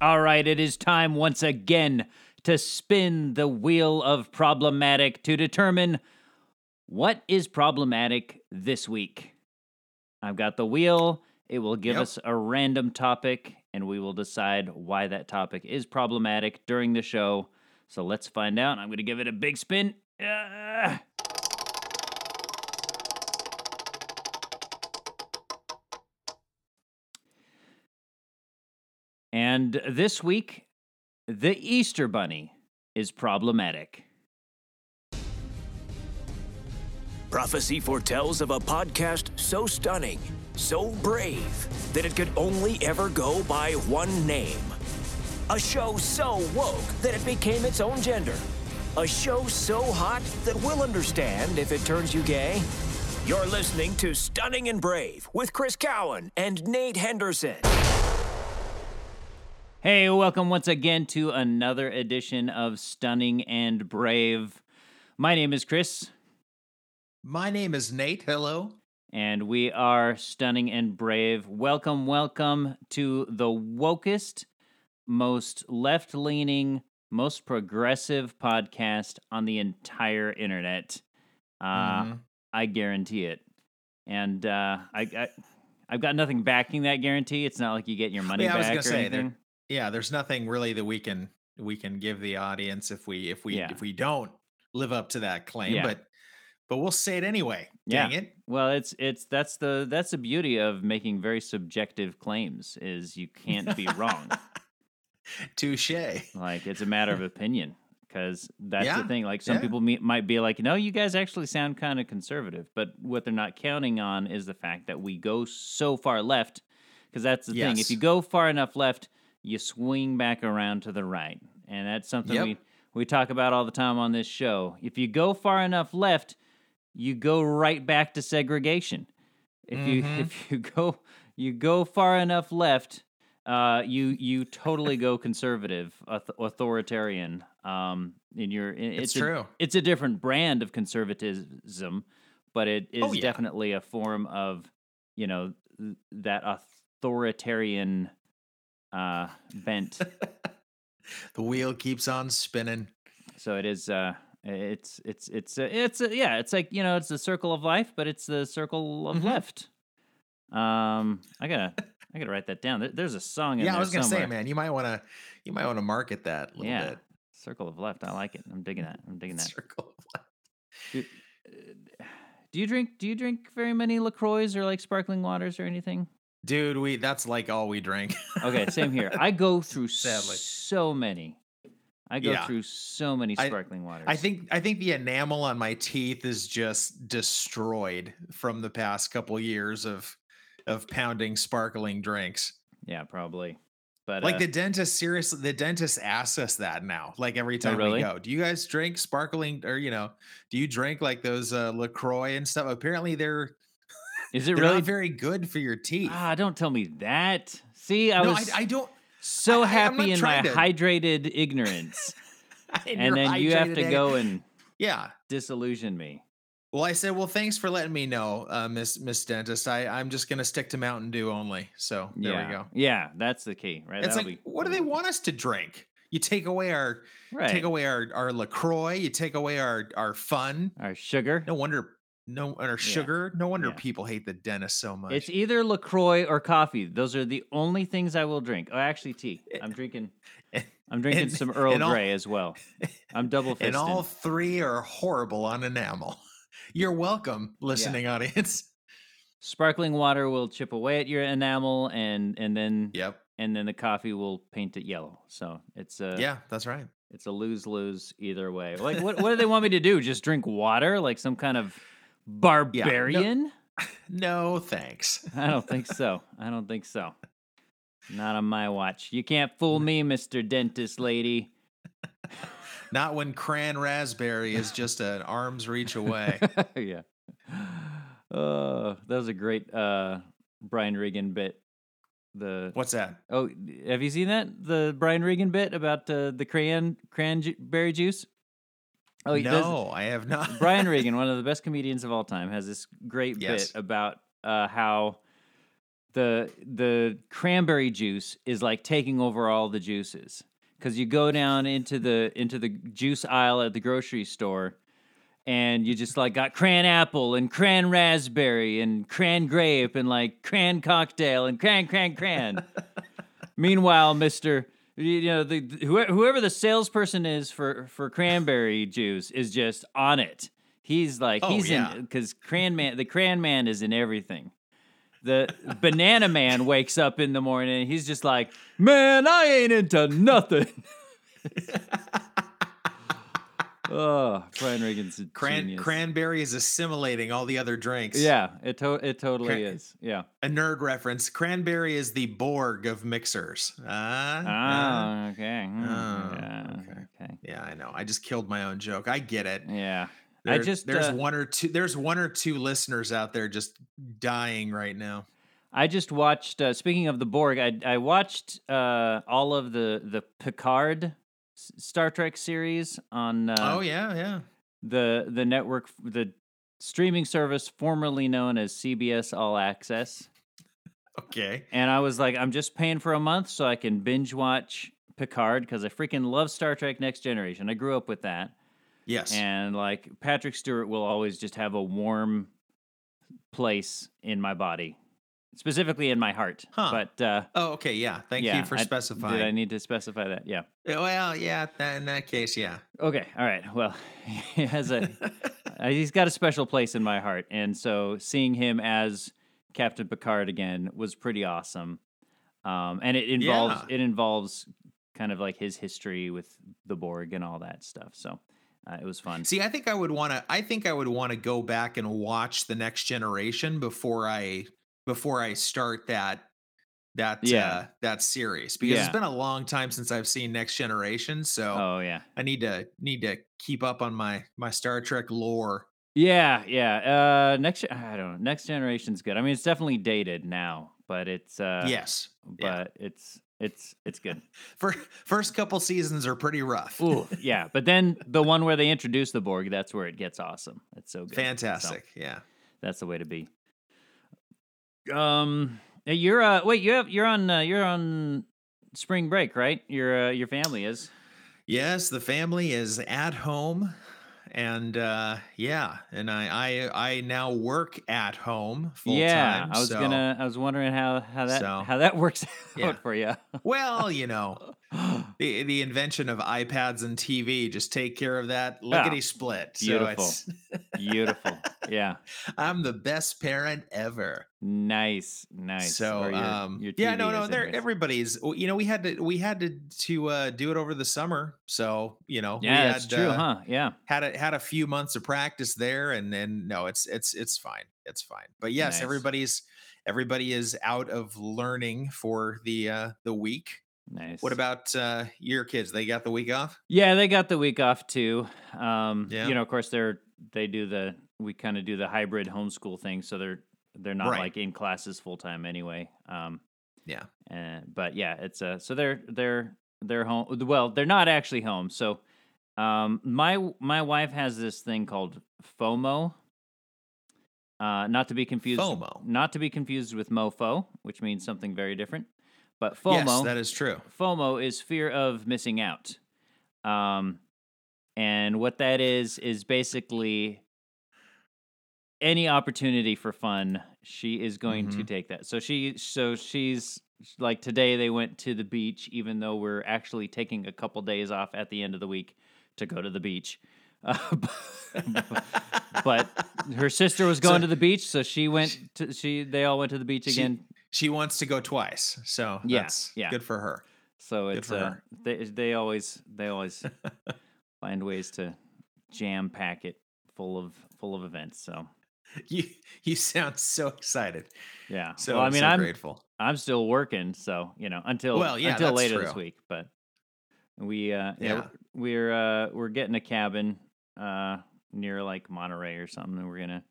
All right, it is time once again to spin the wheel of problematic to determine what is problematic this week. I've got the wheel. It will give Yep. us a random topic, and we will decide why that topic is problematic during the show. So let's find out. I'm going to give it a big spin. Ah. And this week, the Easter Bunny is problematic. Prophecy foretells of a podcast so stunning, so brave, that it could only ever go by one name. A show so woke that it became its own gender. A show so hot that we'll understand if it turns you gay. You're listening to Stunning and Brave with Chris Cowan and Nate Henderson. Hey, welcome once again to another edition of Stunning and Brave. My name is Chris, My name is Nate. Hello. and we are Stunning and Brave. Welcome, welcome to the wokest, most left leaning, most progressive podcast on the entire internet. Uh, Mhm. I guarantee it. And uh, I, I, I've got nothing backing that guarantee. It's not like you get your money Yeah, I was back or say, anything. Yeah, there's nothing really that we can we can give the audience if we if we Yeah. if we don't live up to that claim, Yeah. but but we'll say it anyway. Yeah. It. Well, it's it's that's the that's the beauty of making very subjective claims is you can't be wrong. Touche. like it's a matter of opinion because that's the thing. Like some yeah. people me- might be like, no, you guys actually sound kind of conservative, but what they're not counting on is the fact that we go so far left. Because that's the thing. If you go far enough left, you swing back around to the right, and that's something Yep. we we talk about all the time on this show. If you go far enough left, you go right back to segregation. If you Mhm. if you go you go far enough left, uh, you you totally go conservative, authoritarian. Um, in your it- It's a, true. It's a different brand of conservatism, but it is Oh, yeah. definitely a form of you know th- that authoritarian uh, bent. the wheel keeps on spinning. so it is. Uh, it's it's it's uh, it's uh, yeah. It's like you know, it's the circle of life, but it's the circle of Mhm. left. Um, I gotta I gotta write that down. There, there's a song in Yeah, I was gonna somewhere. say, man, you might wanna you might wanna market that a little yeah, bit. circle of left. I like it. I'm digging that. I'm digging that. Circle of left. Do, uh, do you drink? Do you drink very many Lacroix or like sparkling waters or anything? Dude, we that's like all we drink. Okay, same here. I go through Sadly. so many. I go Yeah. through so many I- sparkling waters. I think I think the enamel on my teeth is just destroyed from the past couple years of of pounding sparkling drinks. Yeah, probably. But Like uh, the dentist, seriously, the dentist asks us that now. Like every time Oh, really? we go, do you guys drink sparkling or you know, do you drink like those uh, Lacroix and stuff? Apparently, they're is it they're really? not very good for your teeth. ah, don't tell me that. See, I no, was I, I don't. so I- I- I'm not happy in my trying to- hydrated ignorance, and then you have to go and Yeah. disillusion me. Well, I said, well, thanks for letting me know, uh, Miss Miss Dentist. I I'm just gonna stick to Mountain Dew only. So there yeah, we go. Yeah, that's the key, right? It's That'll like, be- what do they want us to drink? You take away our Right. take away our our Lacroix. You take away our our fun. Our sugar. No wonder no our sugar. No wonder yeah. people hate the dentist so much. It's either Lacroix or coffee. Those are the only things I will drink. Oh, actually, tea. Eh, I'm drinking. Eh, I'm drinking and- some Earl all- Grey as well. I'm double and all three are horrible on enamel. You're welcome, listening audience. Sparkling water will chip away at your enamel, and and then Yep. and then the coffee will paint it yellow. So it's a yeah, that's right. it's a lose lose either way. Like what what do they want me to do? Just drink water like some kind of barbarian? No thanks. I don't think so. I don't think so. Not on my watch. You can't fool me, Mister Dentist Lady. Not when cran raspberry is just an arm's reach away. yeah. Uh, that was a great uh, Brian Regan bit. The What's that? oh, have you seen that the Brian Regan bit about uh, the crayon cranberry juice? Oh, no, I have not. Brian Regan, one of the best comedians of all time, has this great Yes. bit about uh, how the the cranberry juice is like taking over all the juices because you go down into the into the juice aisle at the grocery store and you just like got cran apple and cran raspberry and cran grape and like cran cocktail and cran cran cran meanwhile mr you know the whoever, the salesperson is for for cranberry juice is just on it he's like Oh, he's yeah. in because cran man the cran man is in everything the banana man wakes up in the morning he's just like, man, I ain't into nothing. Oh, Brian Regan's a Cran- genius. cranberry is assimilating all the other drinks. yeah, it to- it totally Cran- is. Yeah. A nerd reference. Cranberry is the Borg of mixers. Ah. ah. Ah, okay. Hmm, Oh, yeah, okay. okay. Yeah, I know. I just killed my own joke. I get it. Yeah. I just, there's uh, one or two there's one or two listeners out there just dying right now. I just watched. Uh, speaking of the Borg, I I watched uh, all of the the Picard Star Trek series on. Uh, oh yeah, yeah. the the network the streaming service formerly known as CBS All Access. Okay. And I was like, I'm just paying for a month so I can binge watch Picard because I freaking love Star Trek Next Generation. I grew up with that. Yes. And like Patrick Stewart will always just have a warm place in my body, specifically in my heart. Huh. But uh, oh, okay, yeah. Thank yeah, you for I- specifying. Did I need to specify that? Yeah. well, yeah, that, in that case, yeah. Okay. All right. Well, he has a uh, he's got a special place in my heart, and so seeing him as Captain Picard again was pretty awesome. Um, and it involves Yeah. it involves kind of like his history with the Borg and all that stuff. So uh, it was fun. See, I think I would want to. I think I would want to go back and watch the next generation before I before I start that that Yeah. uh, that series because Yeah. it's been a long time since I've seen Next Generation. So Oh yeah. I need to need to keep up on my my Star Trek lore. Yeah, yeah. Uh, next, I don't know. Next generation's good. I mean, it's definitely dated now, but it's uh, yes, yeah. but it's it's it's good. For first couple seasons are pretty rough. Ooh, yeah. But then the one where they introduce the Borg, that's where it gets awesome. It's so good. So, Fantastic. Yeah. that's the way to be. Um, you're uh, wait, you have you're on uh, you're on spring break, right? Your uh, your family is. Yes, the family is at home, and uh, yeah, and I I I now work at home full yeah, time. I was so- gonna. I was wondering how how that So, how that works yeah. out for you. Well, you know, the the invention of iPads and TV just take care of that lickety split. So beautiful. it's Beautiful. Yeah. I'm the best parent ever. Nice. Nice. So your- um your yeah, no, no, anyways. everybody's you know, we had to we had to to uh do it over the summer. So, you know, we Yeah, that's had, true, uh, huh? Yeah. had a had a few months of practice there and then no it's it's it's fine it's fine but yes Nice. everybody's everybody is out of learning for the uh the week Nice. what about uh your kids they got the week off Yeah, they got the week off too. Um, Yeah. you know, of course they're they do the we kind of do the hybrid homeschool thing, so they're they're not Right. like in classes full time anyway. Um, yeah and but yeah, it's uh so they're they're they're home. Well, they're not actually home. So, um, my my wife has this thing called FOMO. Uh, not to be confused. FOMO. Not to be confused with MoFo, which means something very different. But FOMO. yes that is true FOMO is fear of missing out. Um, and what that is is basically any opportunity for fun. She is going to Mhm. take that. So she, so she's like today they went to the beach, even though we're actually taking a couple days off at the end of the week to go to the beach. Uh, but her sister was going So- to the beach, so she went to she. They all went to the beach again. she wants to go twice so Yeah, yeah. good for her So Good it's for uh, her. they they always they always find ways to jam pack it full of full of events. So you you sound so excited yeah. so well, I mean, so I'm grateful I'm still working, so you know until Well, yeah, until later this week. But we uh yeah, Yeah. we're uh we're getting a cabin uh near like Monterey or something. And we're gonna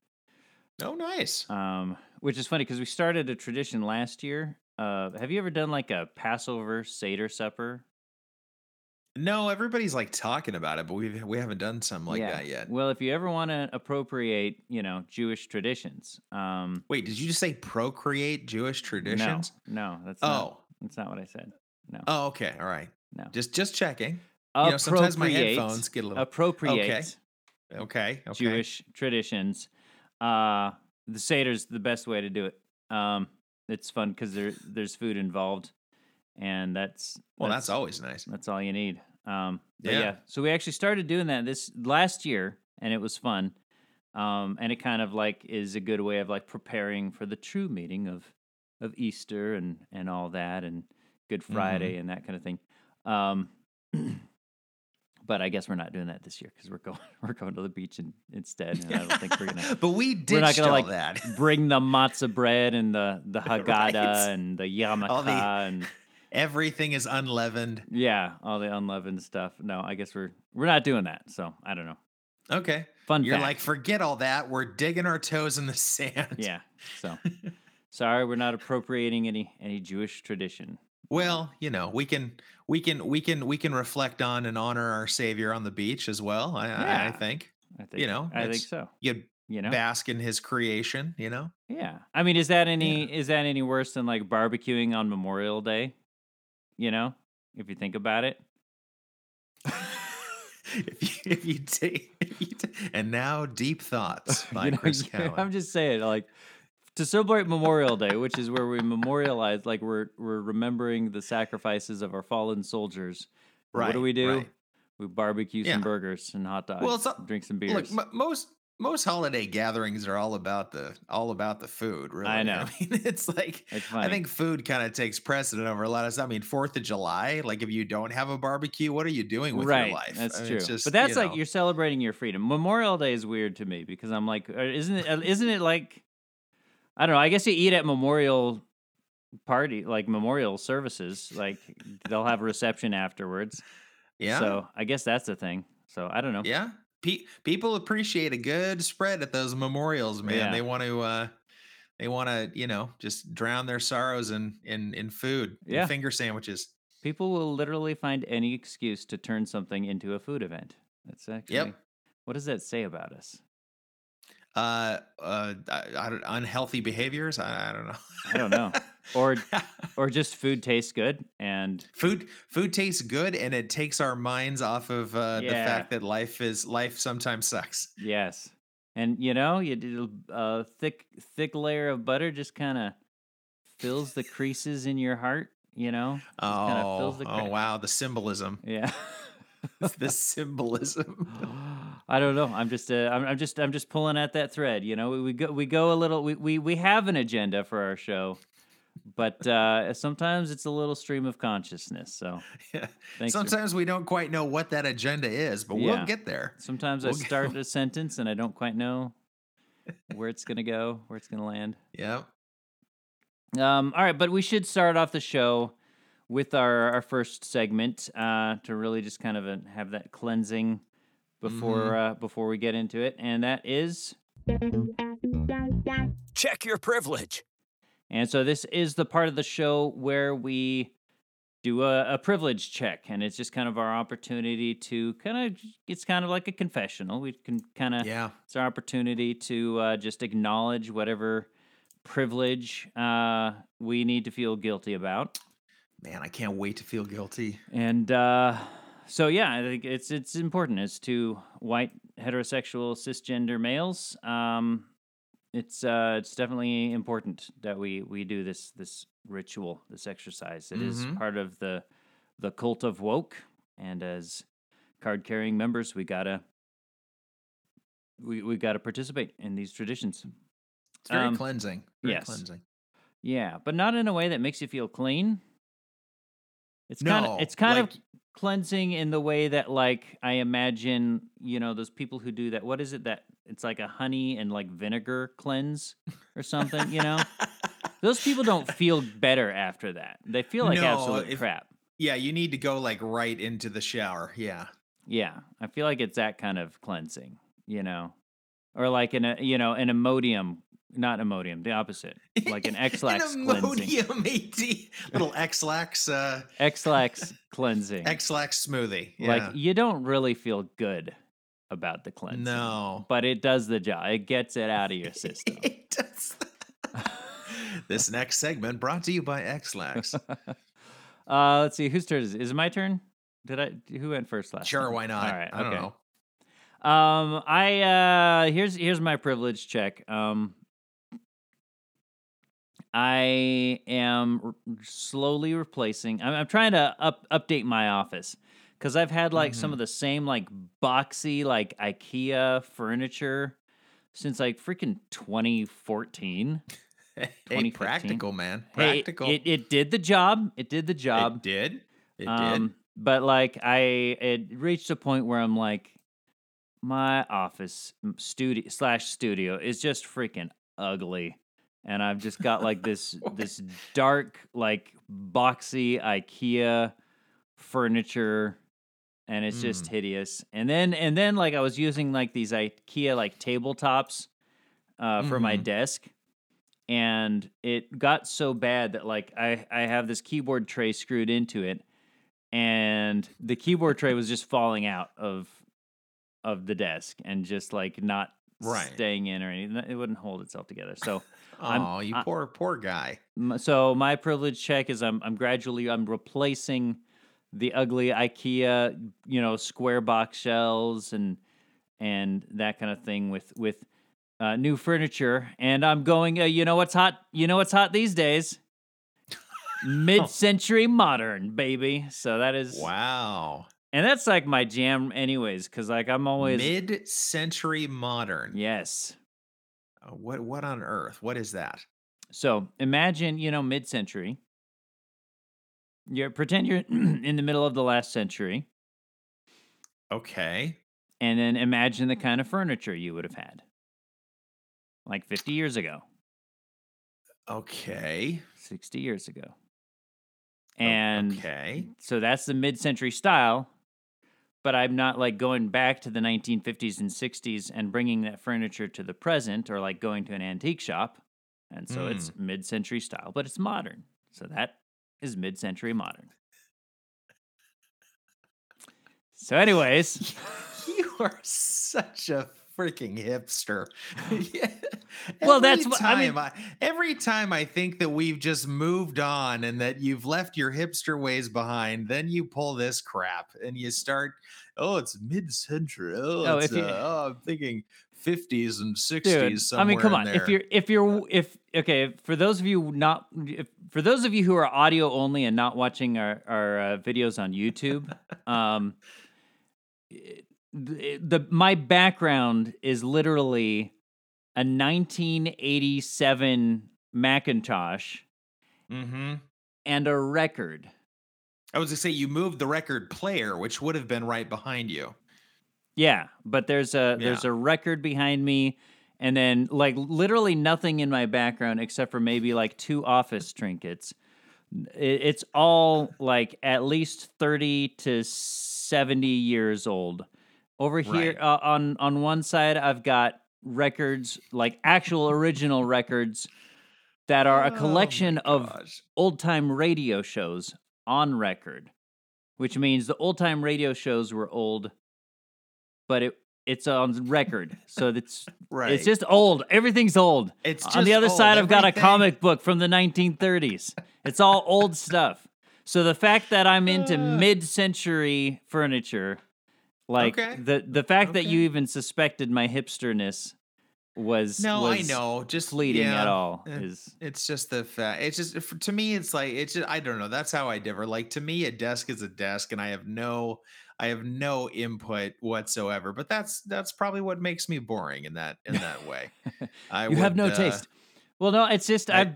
oh nice um which is funny because we started a tradition last year. Uh, have you ever done like a Passover Seder supper? No, everybody's like talking about it, but we we haven't done something like yeah. that yet. Well, if you ever want to appropriate, you know, Jewish traditions, um, Wait, did you just say procreate Jewish traditions? No, no, that's not, Oh. that's not what I said. No, Oh, okay. All right. no. Just just checking. You know, sometimes my headphones get a little appropriate Okay. Okay. Jewish traditions. Uh, the Seder's the best way to do it. Um, it's fun because there there's food involved, and that's Well, that's always nice. That's all you need. Um, Yeah. yeah. So we actually started doing that this last year, and it was fun. Um, and it kind of like is a good way of like preparing for the true meaning of of Easter and and all that, and Good Friday and that kind of thing. Um, but I guess we're not doing that this year because we're going we're going to the beach in, instead, and I don't think we're gonna but we did. we're not gonna like that. bring the matzah bread and the the haggadah Right. and the yarmulke the- and Everything is unleavened. yeah, all the unleavened stuff. No, I guess we're we're not doing that. So I don't know. Okay. Fun You're fact. like, forget all that. We're digging our toes in the sand. yeah. So sorry, we're not appropriating any any Jewish tradition. Well, you know, we can we can we can we can reflect on and honor our Savior on the beach as well. I I, I think I think you know, I think so. you You know. bask in His creation. You know. Yeah. I mean, is that any is that any worse than like barbecuing on Memorial Day? You know, if you think about it. if you if you take ta- and now deep thoughts by You know, Chris Cowan. I'm just saying, like, to celebrate Memorial Day, which is where we memorialize, like, we're we're remembering the sacrifices of our fallen soldiers. Right. what do we do? right. We barbecue Yeah. some burgers and hot dogs. Well, it's not- drink some Look, beers. m- most most holiday gatherings are all about the all about the food. Really, i know. I mean, it's like It's. I think food kind of takes precedent over a lot of stuff. I mean, Fourth of July, like if you don't have a barbecue, what are you doing with right, your life? that's I mean, true. just, but that's you like know, you're celebrating your freedom. Memorial Day is weird to me because I'm like, uh, isn't it? uh, Isn't it like? I don't know. I guess you eat at memorial party, like memorial services. Like they'll have a reception afterwards. yeah, So I guess that's the thing. So I don't know. yeah. Pe- people appreciate a good spread at those memorials, man. Yeah. They want to. uh they want to, you know, just drown their sorrows in in in food, in Yeah. finger sandwiches. People will literally find any excuse to turn something into a food event. That's actually. yep. What does that say about us? Uh, uh, I, I don't- unhealthy behaviors. I, I don't know. I don't know. Or or just food tastes good and food food tastes good and it takes our minds off of uh, the fact that life is life sometimes sucks yes. And you know, you do a thick thick layer of butter just kind of fills the creases in your heart, you know? Oh, oh wow the symbolism Yeah. the symbolism I don't know. I'm just, uh, I'm, I'm just, I'm just pulling at that thread. You know, we, we go, we go a little. We, we, we have an agenda for our show, but uh, sometimes it's a little stream of consciousness. So Yeah. Thanks for- sometimes we don't quite know what that agenda is but Yeah. we'll get there sometimes I We'll go- start a sentence and I don't quite know where it's gonna go, where it's gonna land. yeah Um, all right, but we should start off the show with our, our first segment uh, to really just kind of uh have that cleansing before uh, before we get into it, and that is Check your privilege. And so this is the part of the show where we do a, a privilege check, and it's just kind of our opportunity to kind of it's kind of like a confessional. We can kind of yeah it's our opportunity to uh, just acknowledge whatever privilege uh, we need to feel guilty about. man i can't wait to feel guilty And uh, so, yeah, I think it's it's important as to white heterosexual cisgender males. Um, it's uh, it's definitely important that we we do this this ritual, this exercise. It is Mhm. part of the the cult of woke, and as card carrying members, we gotta we we gotta participate in these traditions. it's very Um, cleansing very yes. cleansing Yeah, but not in a way that makes you feel clean. It's kind of it's kind like- of cleansing in the way that like I imagine, you know, those people who do that. What is it that it's like a honey and like vinegar cleanse or something, you know? Those people don't feel better after that. They feel like No, absolute if- crap. yeah you need to go like right into the shower yeah Yeah, I feel like it's that kind of cleansing, you know, or like in a you know an Imodium not Imodium, the opposite, like an Ex-Lax An cleansing. Imodium AD, little Ex-Lax, uh, Ex-Lax cleansing. Ex-Lax smoothie. Yeah. Like you don't really feel good about the cleansing. no, But it does the job. It gets it out of your system. it does. this next segment brought to you by Ex-Lax. uh, let's see, whose turn is it? Is it my turn? Did I? Who went first last? Sure, time? why not? All right. I don't okay. know. Um, I uh, here's here's my privilege check. Um, I am slowly replacing. I'm, I'm trying to up update my office because I've had like some Mhm. of the same like boxy like IKEA furniture since like freaking 2014. Hey, practical man, Hey, practical. it, it did the job. It did the job. It did. It Um, but like I, it reached a point where I'm like, my office studio slash studio is just freaking ugly, and I've just got like this this dark like boxy IKEA furniture, and it's just Mm. hideous. And then and then like I was using like these IKEA like tabletops uh, for my Mhm. desk. And it got so bad that like I, I have this keyboard tray screwed into it, and the keyboard tray was just falling out of of the desk and just like not Right. staying in or anything. It wouldn't hold itself together. So. Oh, you I- poor, poor guy. So my privilege check is I'm I'm gradually I'm replacing the ugly IKEA you know square box shelves and and that kind of thing with with uh, new furniture and I'm going uh, you know what's hot you know what's hot these days mid-century modern baby so that is Wow. And that's like my jam anyways cuz like I'm always Mid-century modern. yes Uh, What? What on earth? What is that? So imagine, you know, mid-century. You're pretend you're in the middle of the last century, Okay. and then imagine the kind of furniture you would have had, like 50 years ago, Okay. 60 years ago, and okay. so that's the mid-century style. But I'm not like going back to the 1950s and 60s and bringing that furniture to the present, or like going to an antique shop, and so it's hmm. mid-century style, but it's modern. So that is mid-century modern. So, anyways, You are such a freaking hipster. Well, that's what- I mean- time every time I think that we've just moved on and that you've left your hipster ways behind, then you pull this crap and you start. Oh, it's mid-century. Oh, Oh, it's, you- uh, oh I'm thinking 50s and 60s. dude, I mean, come on. If you're, if you're, if okay, for those of you not, if, for those of you who are audio only and not watching our our uh, videos on YouTube, um, the, the my background is literally a 1987 Macintosh mm-hmm. and a record. I was gonna say you moved the record player, which would have been right behind you. Yeah, but there's a there's a record behind me, and then like literally nothing in my background except for maybe like two office trinkets. It's all like at least thirty to seventy years old. Over here Right. uh, on on one side, I've got records like actual original records that are a Oh collection my of old time radio shows on record, which means the old time radio shows were old, but it it's on record, so it's right. it's just old. Everything's old. It's on the other old. side, I've got a comic book from the 1930s. It's all old stuff. So the fact that I'm into mid-century furniture, like Okay. the the fact that you even suspected my hipsterness was No, I know. Just fleeting yeah, at all eh, is It's just the fact. It's just to me. It's like it's. Just, I don't know. That's how I differ. Like to me, a desk is a desk, and I have no, I have no input whatsoever. But that's that's probably what makes me boring in that in that way. I you have no uh, taste. Well, no, it's just I- I've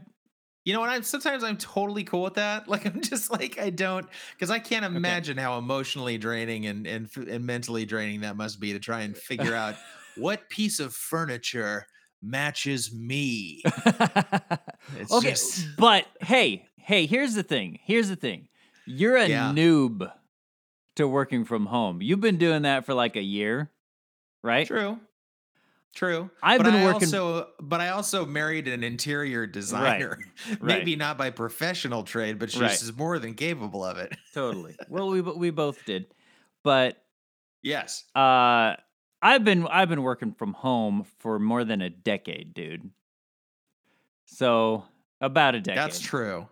You know what? I'm sometimes I'm totally cool with that. Like I'm just like I don't because I can't imagine how emotionally draining and and and mentally draining that must be to try and figure out what piece of furniture matches me. Okay, just- but hey, hey, here's the thing. Here's the thing. You're a Yeah. noob to working from home. You've been doing that for like a year, right? True. True. I've but been I working- Also, but I also married an interior designer. Maybe right. not by professional trade, but she's Right. more than capable of it. Totally. well, we we both did, but Yes. uh, I've been I've been working from home for more than a decade, dude. So about a decade. That's true.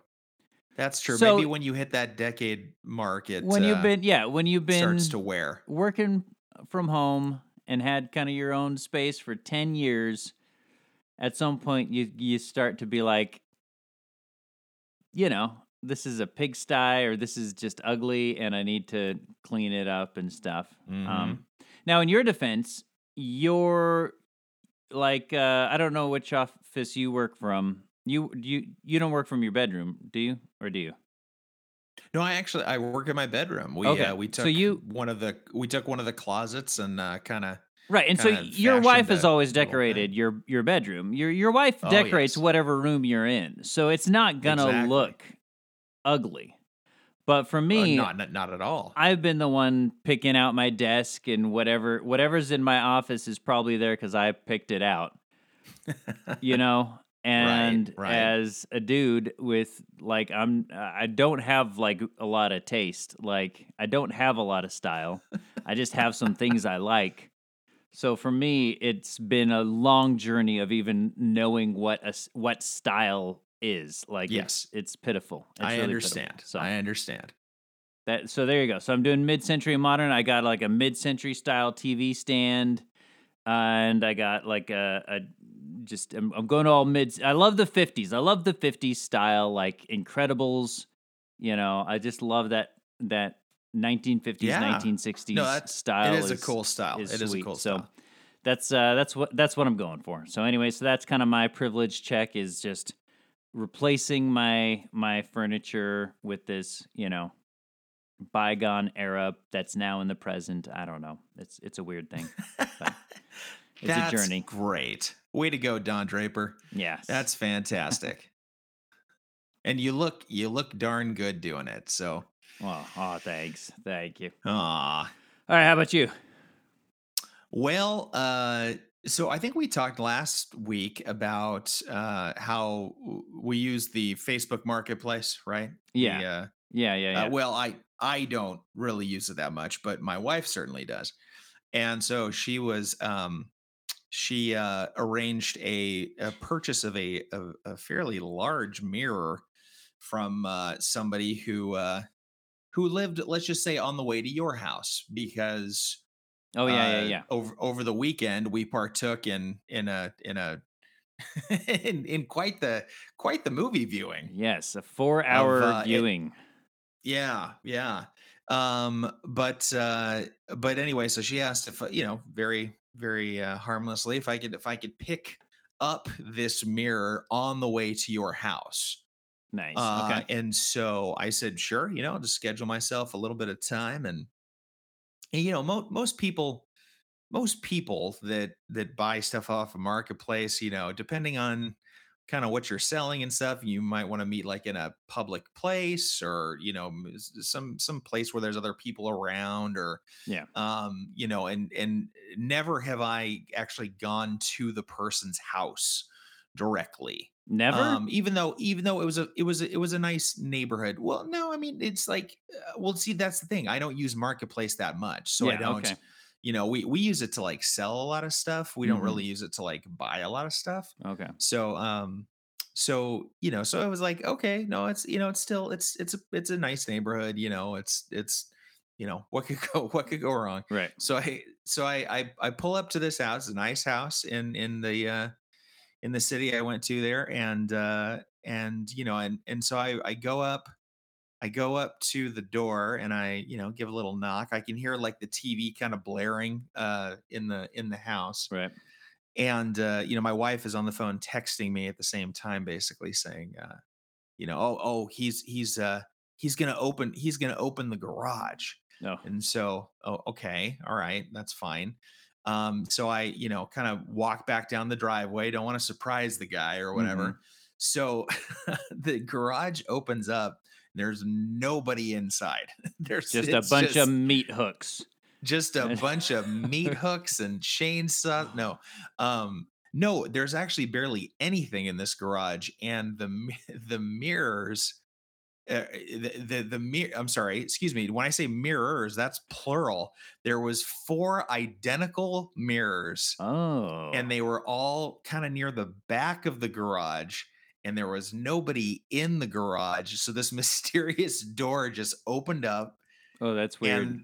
That's true. So- Maybe when you hit that decade mark, it When you've uh, been yeah, when you've been starts to wear. working from home and had kind of your own space for 10 years at some point you you start to be like you know this is a pigsty or this is just ugly and i need to clean it up and stuff. Mhm. um now in your defense you're like uh i don't know which office you work from you you you don't work from your bedroom do you? Or do you No, I actually I work in my bedroom. We Okay, uh, we so took you- one of the we took one of the closets and uh, kind of Right, and so your wife has always decorated your your bedroom. Your your wife Oh, decorates yes. whatever room you're in, so it's not gonna Exactly. look ugly. But for me, not, not not at all. I've been the one picking out my desk and whatever whatever's in my office is probably there because I picked it out. You know, and right. as a dude with like I'm I don't have like a lot of taste. Like I don't have a lot of style. I just have some things I like. So for me, it's been a long journey of even knowing what a what style is. Like Yes. it's, it's pitiful. It's I really pitiful. understand. So I understand. that so there you go. So I'm doing mid-century modern. I got like a mid-century style TV stand, and I got like a, a just I'm, I'm going to all mid. I love the 50s. I love the 50s style, like Incredibles. You know, I just love that that 1950s, Yeah. 1960s No, style. it is, a cool style. is It is a cool so style. that's uh that's what that's what I'm going for. So anyway, so that's kind of my privilege check is just replacing my my furniture with this, you know, bygone era that's now in the present. I don't know. It's it's a weird thing. But it's That's a journey. Great. Way to go, Don Draper. Yeah. That's fantastic. and you look you look darn good doing it. So, oh, oh, thanks. Thank you. ah. All right, how about you? Well, uh, so I think we talked last week about uh, how we use the Facebook Marketplace, right? The, Yeah. uh, Yeah, yeah, yeah. Uh, well, I I don't really use it that much, but my wife certainly does. And so she was um she uh arranged a, a purchase of a, a a fairly large mirror from uh somebody who uh who lived let's just say on the way to your house because oh yeah, yeah, uh, yeah. over over the weekend we partook in in a in a in, in quite the quite the movie viewing Yes, a four-hour uh, it- viewing. Yeah, yeah. Um, but uh, but anyway, so she asked if uh, you know, very very uh, harmlessly, if I could if I could pick up this mirror on the way to your house. nice. Uh, okay. And so I said, sure. You know, I'll just schedule myself a little bit of time, and, and you know, mo- most people, most people that that buy stuff off a marketplace, you know, depending on kind of what you're selling and stuff, you might want to meet like in a public place or you know some some place where there's other people around or Yeah. um you know and and never have i actually gone to the person's house directly Never. um even though even though it was a it was a, it was a nice neighborhood well no i mean it's like uh, well see that's the thing i don't use marketplace that much so i don't okay. You know we we use it to like sell a lot of stuff we don't Mhm. really use it to like buy a lot of stuff okay. so um so you know so i was like okay no it's you know it's still it's it's a it's a nice neighborhood you know it's it's you know what could go what could go wrong Right. so I so I I, I pull up to this house, a nice house in in the uh, in the city I went to there, and uh, and you know and and so I I go up. I go up to the door and I, you know, give a little knock. I can hear like the TV kind of blaring uh, in the in the house, Right. and uh, you know, my wife is on the phone texting me at the same time, basically saying, uh, you know, oh oh he's he's uh, he's gonna open he's gonna open the garage, No. and so, oh, okay, all right, that's fine. Um, so I, you know, kind of walk back down the driveway. Don't want to surprise the guy or whatever. Mhm. So the garage opens up. There's nobody inside. There's Just a bunch just- of meat hooks. just a bunch of meat hooks and chainsaw. No, um, no, there's actually barely anything in this garage, and the the mirrors. Uh, the the, the mirror i'm sorry excuse me when i say mirrors that's plural there was four identical mirrors Oh. and they were all kind of near the back of the garage and there was nobody in the garage so this mysterious door just opened up oh, that's weird. and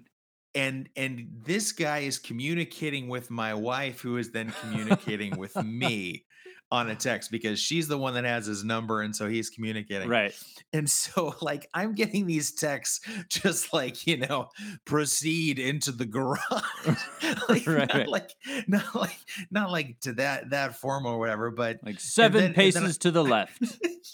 and and this guy is communicating with my wife who is then communicating with me on a text because she's the one that has his number and so he's communicating right. and so like i'm getting these texts just like you know proceed into the garage like, Right, not right. like not like not like to that that form or whatever but Like seven then- then I- paces to the left.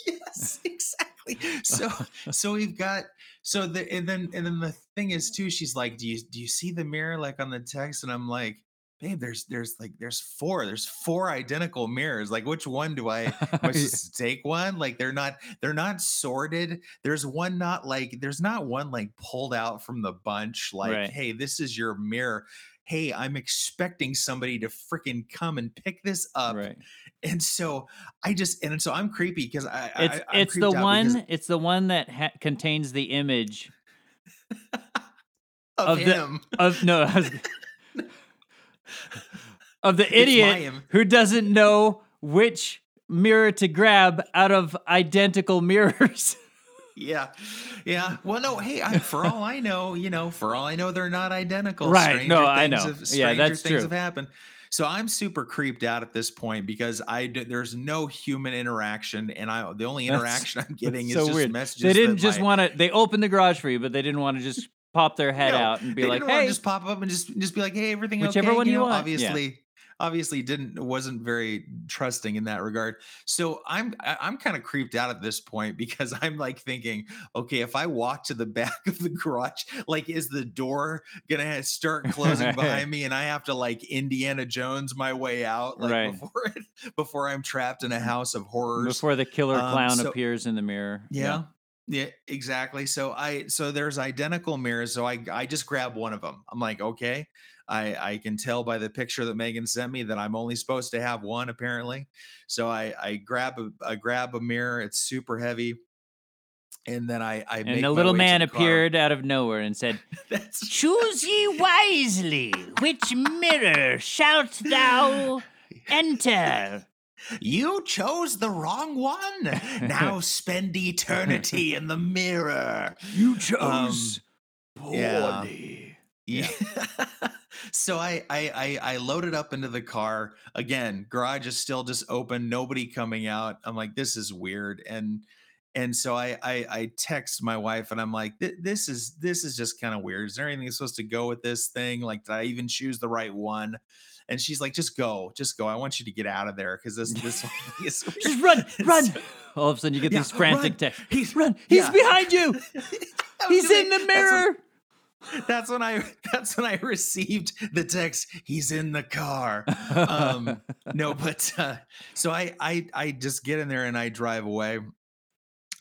yes exactly so so we've got so the and then and then the thing is too she's like do you do you see the mirror like on the text and i'm like babe there's there's like there's four there's four identical mirrors like which one do i am I supposed to take one? Like they're not they're not sorted. There's one not like there's not one like pulled out from the bunch like Right. hey this is your mirror. Hey i'm expecting somebody to freaking come and pick this up. Right. and so i just and so i'm creepy because i It's I, it's the out because one it's the one that ha- contains the image of, of the- him. of no of the idiot who doesn't know which mirror to grab out of identical mirrors. yeah yeah well no hey I, for all i know you know for all i know they're not identical Right, no, I know. have- Yeah, that's things true. have happened so i'm super creeped out at this point because I there's no human interaction and i the only That's- interaction i'm getting is so just weird. messages They didn't just want to. They opened the garage for you, but they didn't want to just pop their head No, out and be like, "Hey, just pop up and just just be like, "Hey, everything Whichever okay?" one you know, want, yeah. Obviously, obviously didn't wasn't very trusting in that regard. So I'm I'm kind of creeped out at this point because I'm like thinking, okay, if I walk to the back of the garage, like, is the door gonna start closing behind me, and I have to like Indiana Jones my way out, like Right. before before I'm trapped in a house of horrors? before the killer Um, clown so- appears in the mirror." Yeah. Yeah, exactly. So I so there's identical mirrors. So I I just grab one of them. I'm like, okay. I I can tell by the picture that Megan sent me that I'm only supposed to have one apparently. So I I grab a I grab a mirror. It's super heavy. And then I I make And a little man the appeared out of nowhere and said, Choose ye wisely. Which mirror shalt thou enter? You chose the wrong one. Now spend eternity in the mirror. You chose um, yeah. poorly. Yeah. so I, I I I loaded up into the car again. Garage is still just open. Nobody coming out. I'm like, this is weird. And and so I I, I text my wife and I'm like, this is this is just kind of weird. Is there anything supposed to go with this thing? Like, did I even choose the right one? And she's like, just go, just go. I want you to get out of there because this this is. Just run, run. So- All of a sudden, you get Yeah, these frantic run. texts. He's Run! He's yeah. behind you. He's gonna- in the mirror. that's when I that's when I received the text. He's in the car. Um, no, but uh, so I I I just get in there and I drive away.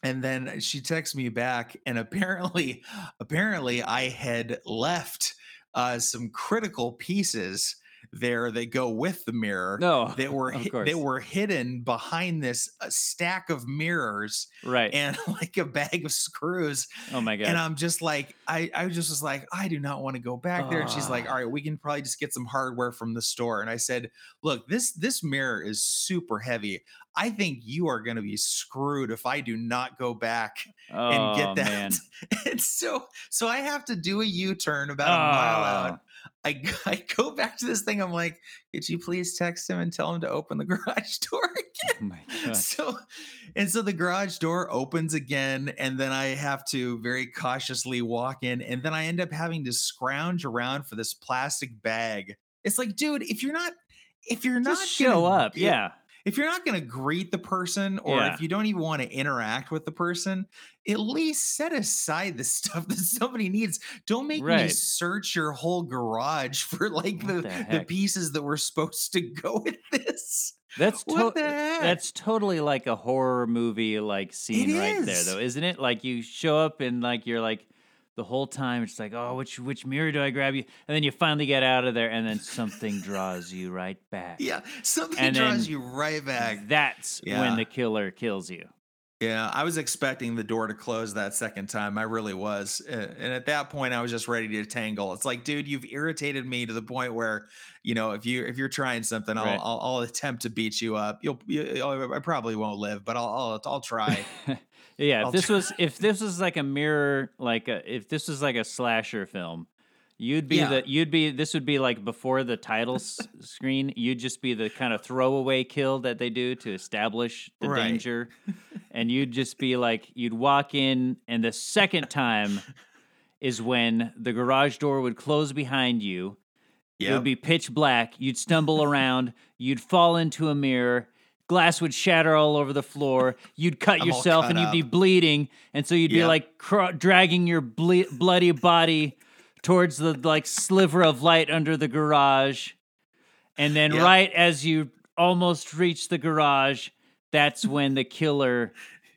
And then she texts me back, and apparently, apparently, I had left uh, some critical pieces there that go with the mirror no, that were hi- that were hidden behind this uh, stack of mirrors right. and like a bag of screws oh my god. and I'm just like, I, I just was like, I do not want to go back there. And she's like, Ah. all right, we can probably just get some hardware from the store. And I said, look, this this mirror is super heavy. I think you are going to be screwed if I do not go back oh and get that. man. and so, so I have to do a U-turn about a mile out. Oh. I, I go back to this thing. I'm like, could you please text him and tell him to open the garage door oh again? Oh my so and so the garage door opens again and then i have to very cautiously walk in and then i end up having to scrounge around for this plastic bag it's like dude if you're not if you're not show gonna up. Yeah. If you're not going to greet the person or Yeah. if you don't even want to interact with the person at least set aside the stuff that somebody needs. Don't make me search your whole garage for like What the, the the, pieces that were supposed to go with this. That's what to- the heck? that's totally like a horror movie like scene right there, though, isn't it? Like you show up and like you're like the whole time. It's like, oh, which which mirror do I grab you? And then you finally get out of there, and then something draws you right back. Yeah, something And draws you right back. That's when the killer kills you. Yeah, I was expecting the door to close that second time. I really was. And at that point I was just ready to tangle. It's like, dude, you've irritated me to the point where, you know, if you if you're trying something, I'll Right. I'll, I'll attempt to beat you up. You'll, you I probably won't live, but I'll I'll, I'll try. yeah, if this was if this was like a mirror, like a, if this was like a slasher film, you'd be Yeah. the you'd be this would be like before the title s- screen. You'd just be the kind of throwaway kill that they do to establish the Right. danger, and you'd just be like you'd walk in, and the second time is when the garage door would close behind you. It would be pitch black. You'd stumble around. You'd fall into a mirror. Glass would shatter all over the floor. You'd cut I'm yourself and you'd be bleeding. And so you'd be like cr- dragging your ble- bloody body towards the like sliver of light under the garage. And then Yep. right as you almost reach the garage, that's when the killer,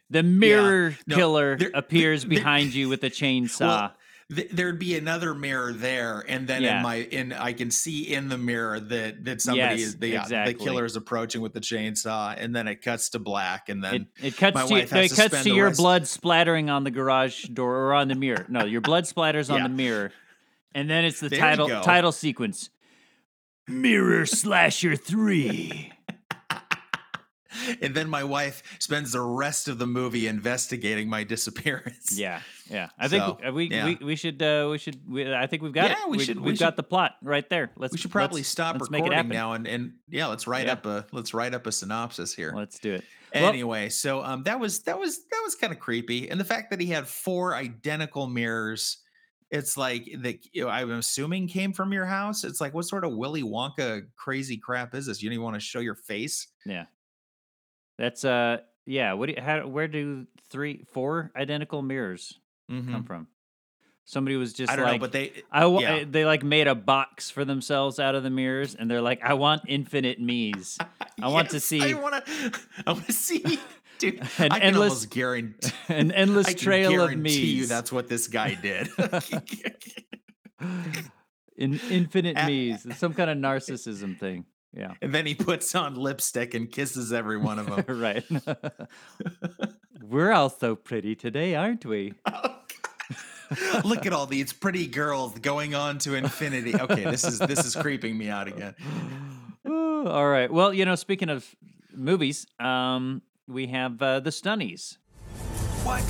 the mirror No, killer, appears behind you with a chainsaw. Well, th- there'd be another mirror there, and then Yeah. in my in I can see in the mirror that that somebody Yes, is the uh, exactly. the killer is approaching with the chainsaw, and then it cuts to black, and then it cuts my to it to cuts spend to your rest- blood splattering on the garage door or on the mirror. No, your blood splatters on Yeah. the mirror, and then it's the There title title sequence. Mirror Slasher Three. and then my wife spends the rest of the movie investigating my disappearance. Yeah, yeah. I think So, uh, we, yeah. we we should uh, we should we, I think we've got it. Yeah, we should- we We've got should- the plot right there. Let's we should probably let's- stop let's make it recording now and and yeah, let's write Yeah. up a let's write up a synopsis here. Let's do it. Well, anyway, so um that was that was that was kind of creepy, and the fact that he had four identical mirrors. It's like that. You know, I'm assuming came from your house. It's like what sort of Willy Wonka crazy crap is this? You don't even want to show your face. yeah. That's uh yeah. What do you, how where do three four identical mirrors Mhm. come from? Somebody was just I don't like know, but they I wa- Yeah. they like made a box for themselves out of the mirrors, and they're like, "I want infinite me's. I want to see I want to. I want to see, dude. An I endless- guarantee. an endless I trail of guarantee you that's what this guy did. In infinite me's. Some kind of narcissism thing. Yeah, and then he puts on lipstick and kisses every one of them. right. We're all so pretty today, aren't we? Look at all these pretty girls going on to infinity. Okay, this is this is creeping me out again. Ooh, all right. Well, you know, speaking of movies, um, we have uh, the Stunnies. What?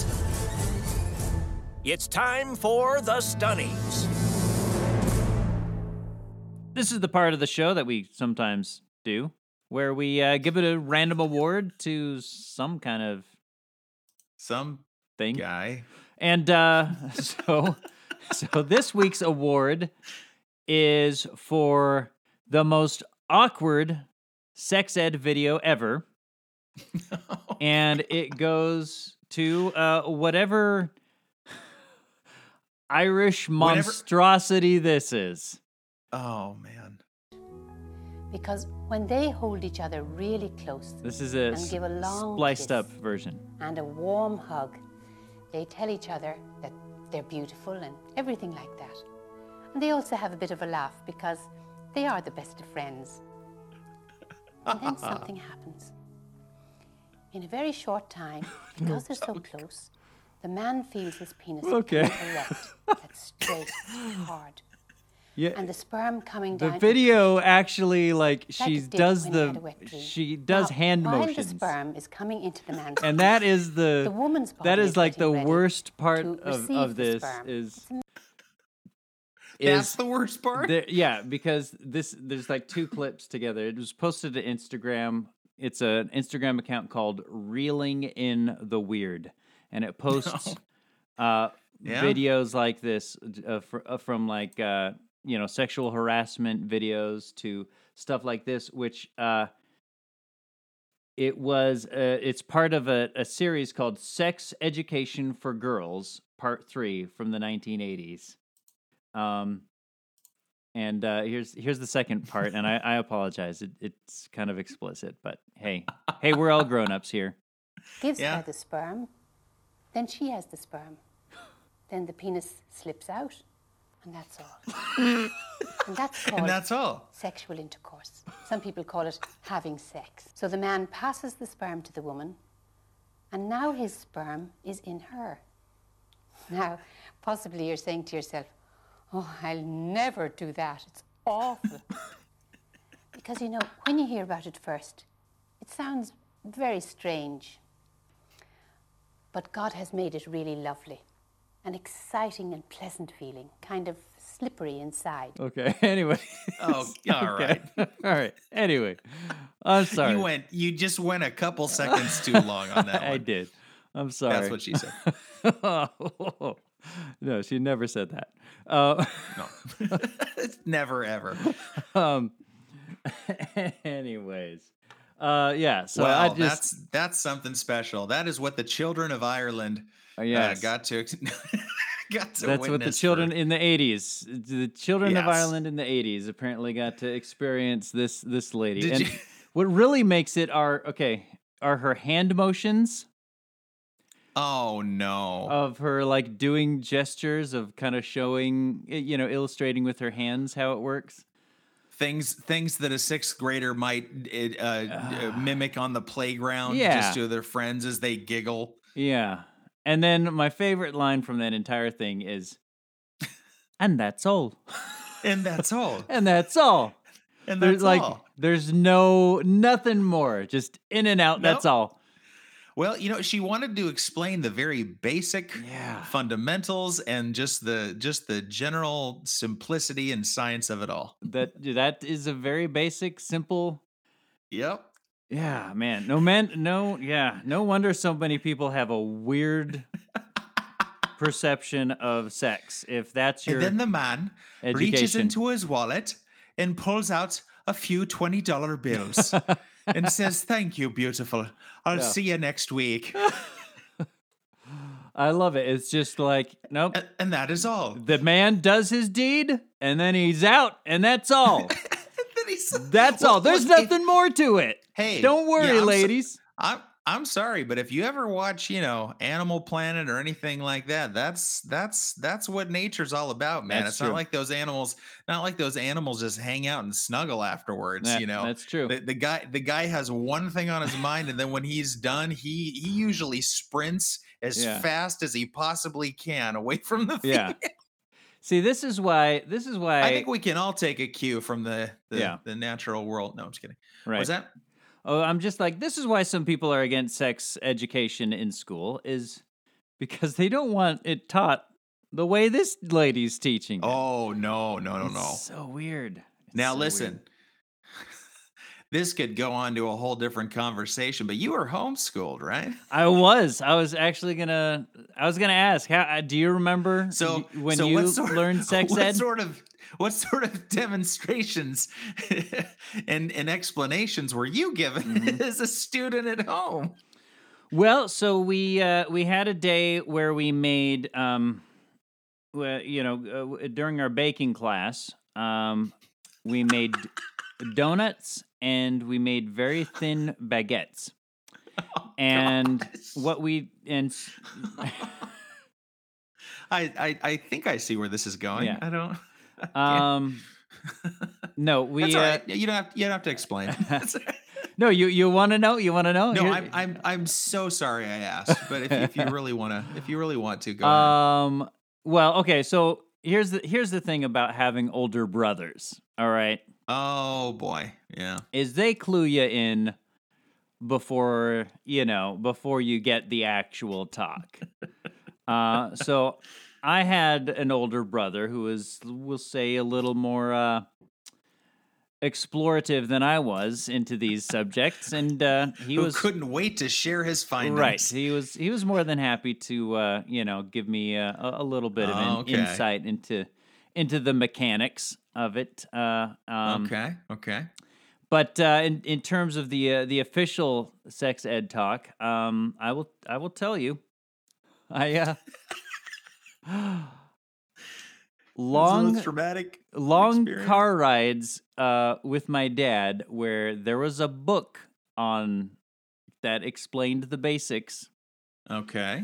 It's time for the Stunnies. This is the part of the show that we sometimes do where we uh, give it a random award to some kind of Some thing. guy. And uh, so, so this week's award is for the most awkward sex ed video ever, and it goes to uh, whatever Irish monstrosity this is. Oh man. Because when they hold each other really close This is a And give a long spliced kiss. up version. and a warm hug, they tell each other that they're beautiful and everything like that. And they also have a bit of a laugh because they are the best of friends. And then something happens. In a very short time, because they're so close, the man feels his penis Okay. become erect, that's straight, hard, Yeah. and the sperm coming The down. The video actually like like she it does when he had a the she does Now, hand while motions. the sperm is coming into the man's and that is the, The woman's that body is is like the worst part of, of this sperm. is That's is the worst part. there, yeah because this there's like two clips together it was posted to instagram it's an instagram account called reeling in the weird and it posts uh Yeah? videos like this uh, fr- uh, from like uh you know sexual harassment videos to stuff like this which uh it was uh, it's part of a, a series called sex education for girls part three from the 1980s um and uh here's here's the second part and i i apologize. It, it's kind of explicit but hey hey we're all grown-ups here. Gives Yeah. her the sperm, then she has the sperm. then the penis slips out, and that's all. and that's called And that's all. sexual intercourse. Some people call it having sex. So the man passes the sperm to the woman, and now his sperm is in her. Now, possibly you're saying to yourself, Oh, I'll never do that. It's awful. because, you know, when you hear about it first, it sounds very strange. But God has made it really lovely. An exciting and pleasant feeling, kind of slippery inside. Okay. Anyway. Oh, all right. all right. Anyway, I'm sorry. You went. You just went a couple seconds too long on that one. I did. I'm sorry. That's what she said. no, she never said that. Uh, No, never ever. um. anyways, uh, yeah. So well, I just that's that's something special. That is what the children of Ireland uh, uh, got to got to. that's what the children for- in the '80s, the children of Ireland in the '80s, apparently got to experience this this lady. Did and you- what really makes it are okay are her hand motions Oh no! of her like doing gestures of kind of showing, you know, illustrating with her hands how it works. things things that a sixth grader might uh, uh, mimic on the playground Yeah. just to their friends as they giggle. Yeah. And then my favorite line from that entire thing is, and that's all. And that's all. And that's all. And There's that's like, all. there's no, nothing more. Just in and out. That's all. Well, you know, she wanted to explain the very basic Yeah. fundamentals and just the just the general simplicity and science of it all. That, that is a very basic, simple. Yep. Yeah, man. No man, no, yeah. No wonder so many people have a weird perception of sex. If that's your and then the man reaches into his wallet and pulls out a few $20 bills and says, Thank you, beautiful. I'll Yeah. see you next week. I love it. It's just like, nope. A- and that is all. The man does his deed and then he's out, and that's all. And then he said- That's all. There's nothing more to it. Hey, Don't worry, yeah, I'm so- ladies. I'm I'm sorry, but if you ever watch, you know, Animal Planet or anything like that, that's that's that's what nature's all about, man. That's it's true. not like those animals, not like those animals just hang out and snuggle afterwards. Yeah, you know, that's true. the, the guy the guy has one thing on his mind, and then when he's done, he he usually sprints as Yeah. fast as he possibly can away from the Yeah. See, this is why. This is why. I think we can all take a cue from the the, Yeah. the natural world. No, I'm just kidding. right. Was that? Oh, I'm just like this is why some people are against sex education in school is because they don't want it taught the way this lady's teaching. it. Oh no, no, no, It's no. So weird. It's Now so listen. weird. This could go on to a whole different conversation, but you were homeschooled, right? I was. I was actually gonna. I was gonna ask. How uh, do you remember? So when so you what sort, learned sex what ed? sort of what sort of demonstrations and, and explanations were you given Mm-hmm. as a student at home? Well, so we uh, we had a day where we made, um, well, you know, uh, during our baking class, um, we made donuts and we made very thin baguettes. and gosh. what we and I I think I see where this is going. Yeah. I don't. um, no, we That's all uh, right. You don't have you don't have to explain. Right. no, you you want to know? You want to know? no, I'm I'm I'm so sorry I asked, but if, if you really want to, if you really want to, go ahead. Um. Well, okay. So here's the here's the thing about having older brothers. All right, Oh boy, yeah. is they clue you in before you know before you get the actual talk. uh. So I had an older brother who was, we'll say, a little more uh, explorative than I was into these subjects, and uh, he Who was couldn't wait to share his findings. Right. He was he was more than happy to uh, you know give me uh, a, a little bit of Oh, okay. insight into into the mechanics of it. Uh, um, okay. Okay. But uh, in in terms of the uh, the official sex ed talk, um, I will I will tell you, I uh, long traumatic. long experience? car rides uh, with my dad where there was a book on that explained the basics Okay.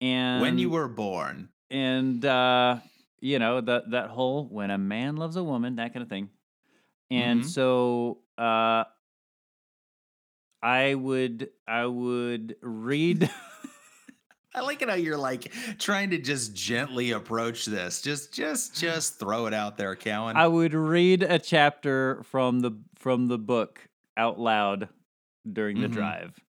and when you were born. and uh you know that that whole when a man loves a woman that kind of thing and Mhm. so uh i would i would read I like it how you're like trying to just gently approach this. Just, just, just throw it out there, Cowan. i would read a chapter from the from the book out loud during the Mhm. drive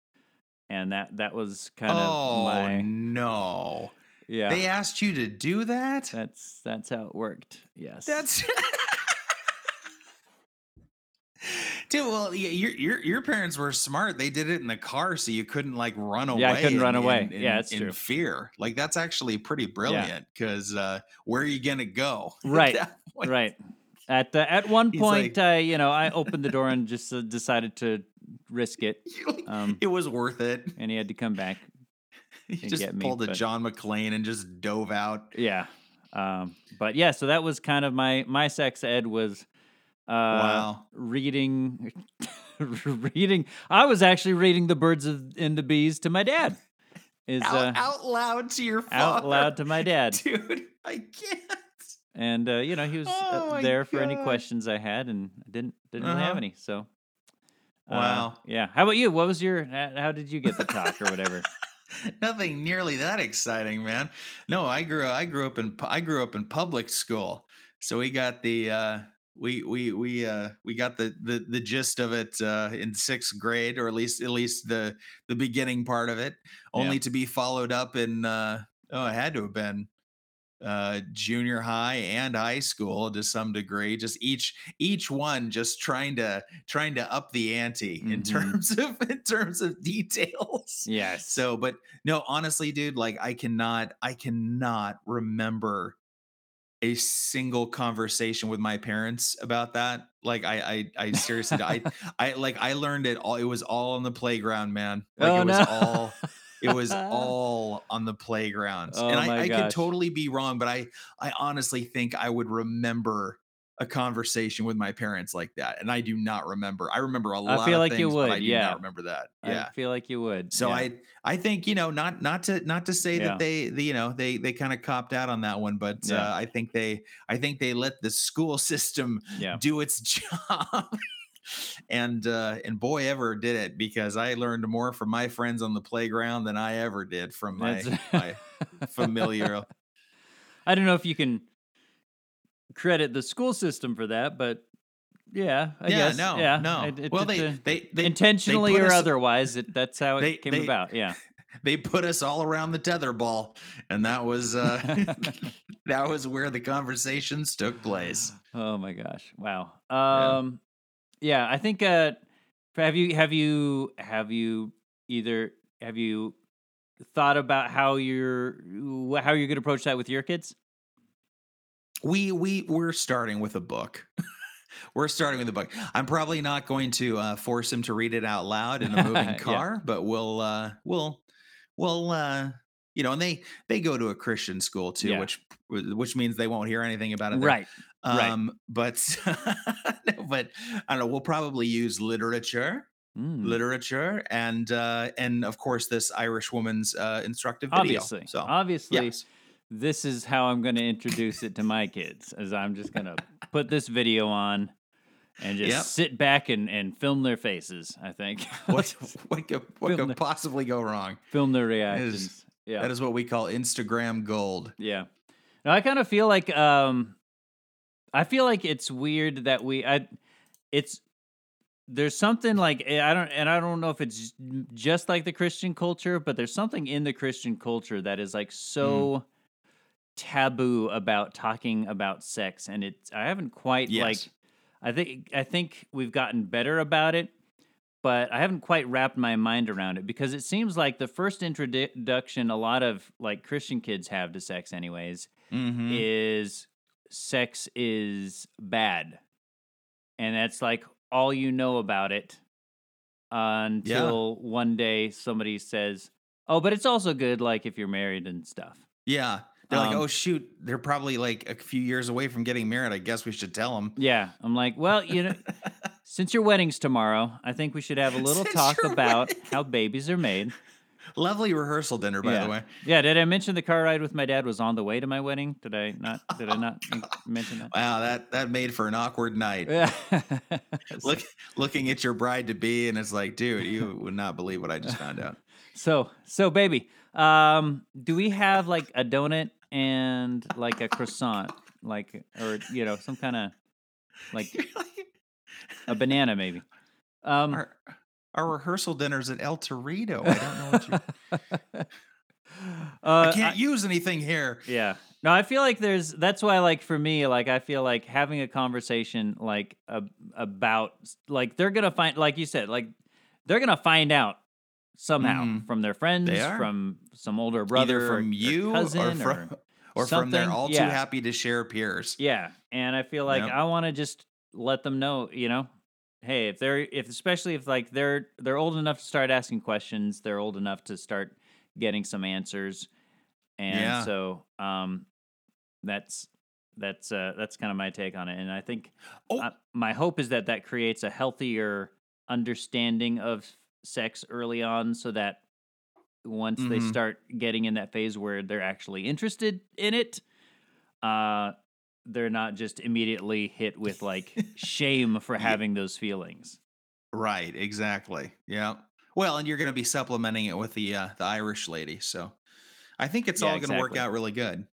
and that that was kind oh of my no! Yeah They asked you to do that. that's that's how it worked yes That's. Dude, well, y- your your your parents were smart. They did it in the car, so you couldn't like run away. Yeah, I couldn't in- run away. in- Yeah, in- it's in true. Fear, like that's actually pretty brilliant. Because uh, where are you gonna go? Right, point? right at uh, at one He's point like- i you know i opened the door and just uh, decided to risk it um it was worth it. and he had to come back He just me, pulled a John McClane and just dove out. Yeah. Um, but yeah, so that was kind of my my sex ed was uh Wow. reading reading I was actually reading the birds of, and the bees to my dad. Is Out, uh, out loud to your father. out loud to my dad. Dude, I can't. And uh, you know, he was Oh uh, my there for any questions I had and I didn't didn't really have Uh-huh. any. So uh, Wow. yeah. How about you? What was your how did you get the talk or whatever? Nothing nearly that exciting, man. No, I grew I grew up in I grew up in public school. So we got the uh we we we uh we got the the the gist of it uh in 6th grade or at least at least the the beginning part of it only to be followed up in uh oh it had to have been uh junior high and high school to some degree just each each one just trying to trying to up the ante in Mhm. terms of in terms of details yes. so, but no, honestly, dude, like I cannot, I cannot remember a single conversation with my parents about that. Like I, I, I seriously, I, I like I learned it all. It was all on the playground, man. Like oh it was no. all, it was all on the playground. Oh and I, I could totally be wrong, but I, I honestly think I would remember a conversation with my parents like that, and I do not remember. I remember a lot. I feel of like you things, but would, I do yeah. not remember that. Yeah. I feel like you would. So yeah. I I think you know not not to not to say Yeah. that they the, you know they they kind of copped out on that one, but Yeah. uh, I think they I think they let the school system do its job. And uh and boy ever did it because I learned more from my friends on the playground than I ever did from my my familiar I don't know if you can credit the school system for that, but yeah, I yeah guess. no yeah, no it- it- well they, uh, they they intentionally put or us- otherwise, it, that's how it they- came they- about. Yeah. they put us all around the tether ball, and that was uh that was where the conversations took place Oh my gosh! Wow. Yeah. Um, yeah, I think. Uh, have you have you have you either have you thought about how you're how you're going to approach that with your kids? we we we're starting with a book we're starting with a book i'm probably not going to uh, force him to read it out loud in a moving Yeah. car but we'll uh we'll we'll uh you know and they they go to a christian school too Yeah. which which means they won't hear anything about it there. Right. Right. um but no, but i don't know we'll probably use literature Mm, literature and uh and of course this irish woman's uh instructive video obviously. so obviously, yes this is how I'm going to introduce it to my kids. As I'm just going to put this video on and just Yep. sit back and, and film their faces. I think what what could, what could possibly go wrong film their reactions. is- yeah. That is what we call Instagram gold. Yeah. now I kind of feel like um I feel like it's weird that we I it's there's something like eh, I don't and I don't know if it's just like the Christian culture, but there's something in the Christian culture that is like so taboo about talking about sex and it's I haven't quite like I think I think we've gotten better about it, but I haven't quite wrapped my mind around it because it seems like the first introduction a lot of like Christian kids have to sex anyways Mm-hmm. is sex is bad. And that's like all you know about it until one day somebody says, "Oh, but it's also good like if you're married and stuff." Yeah. They're like, Um, oh shoot, they're probably like a few years away from getting married. I guess we should tell them. Yeah, I'm like, "Well, you know, since your wedding's tomorrow, I think we should have a little Since talk about wedding- how babies are made." Lovely rehearsal dinner, by yeah. the way. Yeah. Did I mention the car ride with my dad was on the way to my wedding? Did I not? Did I not mention that? Wow, that that made for an awkward night. Yeah. Look, looking at your bride to be, and it's like, dude, you would not believe what I just found out. So, so baby, um, do we have like a donut and like a croissant, like, or you know, some kind of like a banana maybe? Um, our, our rehearsal dinner's at El Torito. I don't know what you. uh, I can't use anything here. Yeah. No, I feel like there's that's why like for me like I feel like having a conversation like a, about like they're going to find like you said like they're going to find out somehow Mhm. from their friends, from some older brother Either from or you cousin or from or from their all Yeah. too happy to share peers. Yeah, and I feel like Yep. I want to just let them know, you know, hey, if they're if especially if like they're they're old enough to start asking questions, they're old enough to start getting some answers, and Yeah. so um, that's that's uh that's kind of my take on it, and I think Oh. uh, my hope is that that creates a healthier understanding of sex early on, so that once they Mhm. start getting in that phase where they're actually interested in it, uh, they're not just immediately hit with like shame for having those feelings. Right, exactly. Yeah. Well, and you're going to be supplementing it with the uh, the Irish lady, so I think it's Yeah, all going to work out really good.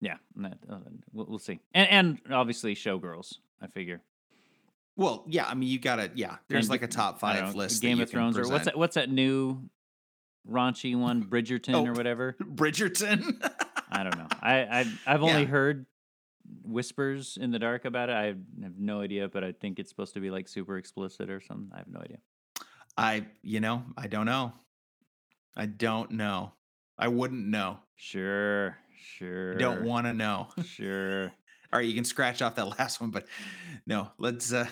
Yeah, uh, we'll, see. And and obviously showgirls. I figure Well, yeah, I mean, you got to yeah. There's And like a top five know, list. Game of Thrones or what's that? What's that new raunchy one? Bridgerton Oh. or whatever. Bridgerton. I don't know. I I've, I've only Yeah. heard whispers in the dark about it. I have no idea, but I think it's supposed to be like super explicit or something. I have no idea. I, you know, I don't know. I don't know. I wouldn't know. Sure, sure. I don't want to know. Sure. All right, you can scratch off that last one, but no, let's. uh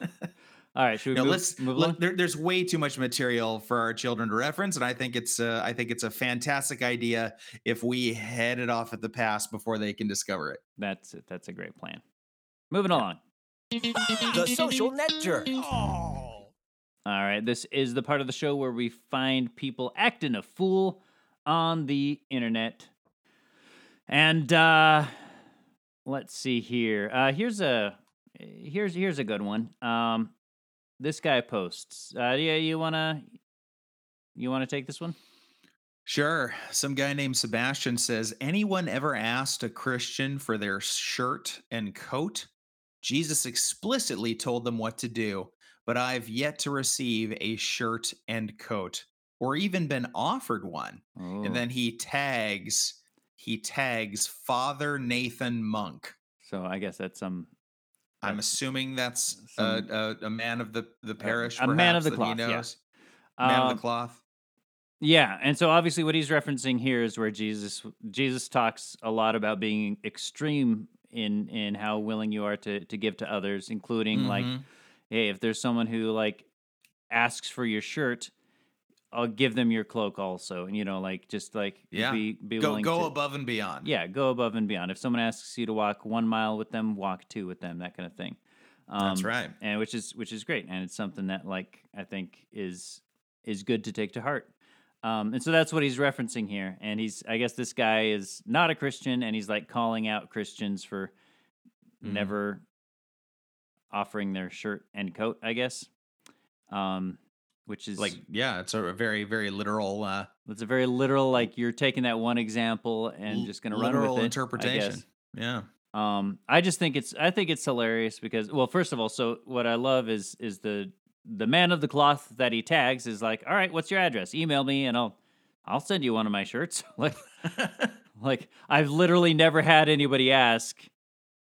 All right, should we No, move, let's. move Look, along? there, there's way too much material for our children to reference, and I think it's. Uh, I think it's a fantastic idea if we head it off at the pass before they can discover it. That's it. That's a great plan. Moving along. The Social Net Jerk. All right, this is the part of the show where we find people acting a fool on the internet. And uh let's see here. Uh here's a here's here's a good one. Um this guy posts. Uh yeah, you want to you want to take this one? Sure. Some guy named Sebastian says, Anyone ever asked a Christian for their shirt and coat? Jesus explicitly told them what to do, but I've yet to receive a shirt and coat or even been offered one. Oh, And then he tags, he tags Father Nathan Monk. so I guess that's some I'm assuming that's a, some- a, a man of the, the parish. a man of the cloth, He yeah. knows. Man of um, the cloth. Yeah, and so obviously what he's referencing here is where Jesus Jesus talks a lot about being extreme in in how willing you are to to give to others, including like, Mhm. hey, if there's someone who like asks for your shirt, I'll give them your cloak also, and you know, like just like Yeah. be be go willing go to, above and beyond. yeah, go above and beyond. If someone asks you to walk one mile with them, walk two with them, that kind of thing. That's Um, right. and which is which is great and it's something that like i think is is good to take to heart um, and so that's what he's referencing here and he's i guess this guy is not a christian and he's like calling out christians for Mhm. never offering their shirt and coat i guess um, which is like yeah it's a very very literal uh it's a very literal like you're taking that one example and just gonna run with it interpretation yeah Um, I just think it's I think it's hilarious because well, first of all, so what I love is is the the man of the cloth that he tags is like, all right, what's your address? Email me and I'll I'll send you one of my shirts. like like I've literally never had anybody ask,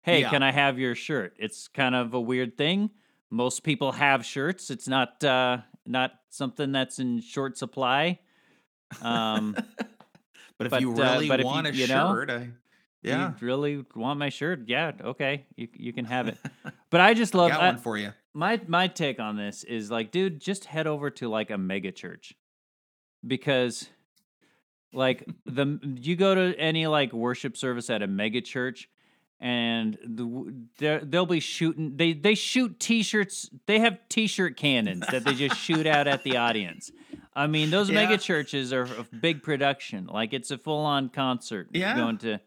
hey, Yeah. can I have your shirt? It's kind of a weird thing. Most people have shirts. It's not uh not something that's in short supply. Um, but if but, you uh, really but if you- want a you know, shirt I, yeah you really want my shirt? Yeah, okay, you you can have it. But I just love got I- one for you my my take on this is like, dude, just head over to like a mega church because like the you go to any like worship service at a mega church and the they'll be shooting they they shoot t-shirts they have t-shirt cannons that they just shoot out at the audience I mean, those Yeah. mega churches are a big production. Like it's a full on concert. Yeah. Going to,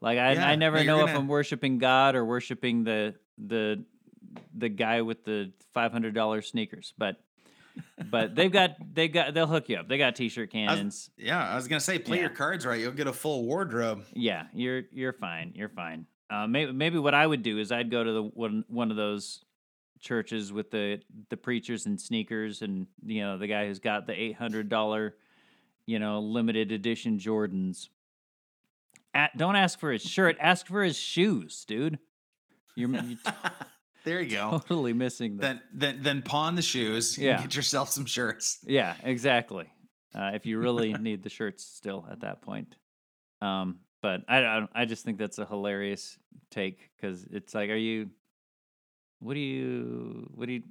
like I, Yeah, I never know if gonna- I'm worshiping God or worshiping the the the guy with the five hundred dollar sneakers. But but they've got they got they'll hook you up. They got t shirt I was- cannons. yeah, I was gonna say, play Yeah. your cards right. You'll get a full wardrobe. Yeah, you're you're fine. You're fine. Uh, maybe maybe what I would do is I'd go to the one one of those churches with the the preachers and sneakers and you know the guy who's got the eight hundred dollar you know limited edition Jordans. At, don't ask for his shirt. Ask for his shoes, dude. You're, you're there you go. totally missing the. Then then then pawn the shoes. and Yeah. Get yourself some shirts. Yeah, exactly. Uh, if you really need the shirts still at that point. Um, but I, I, I just think that's a hilarious take because it's like, are you, what do you, what do you,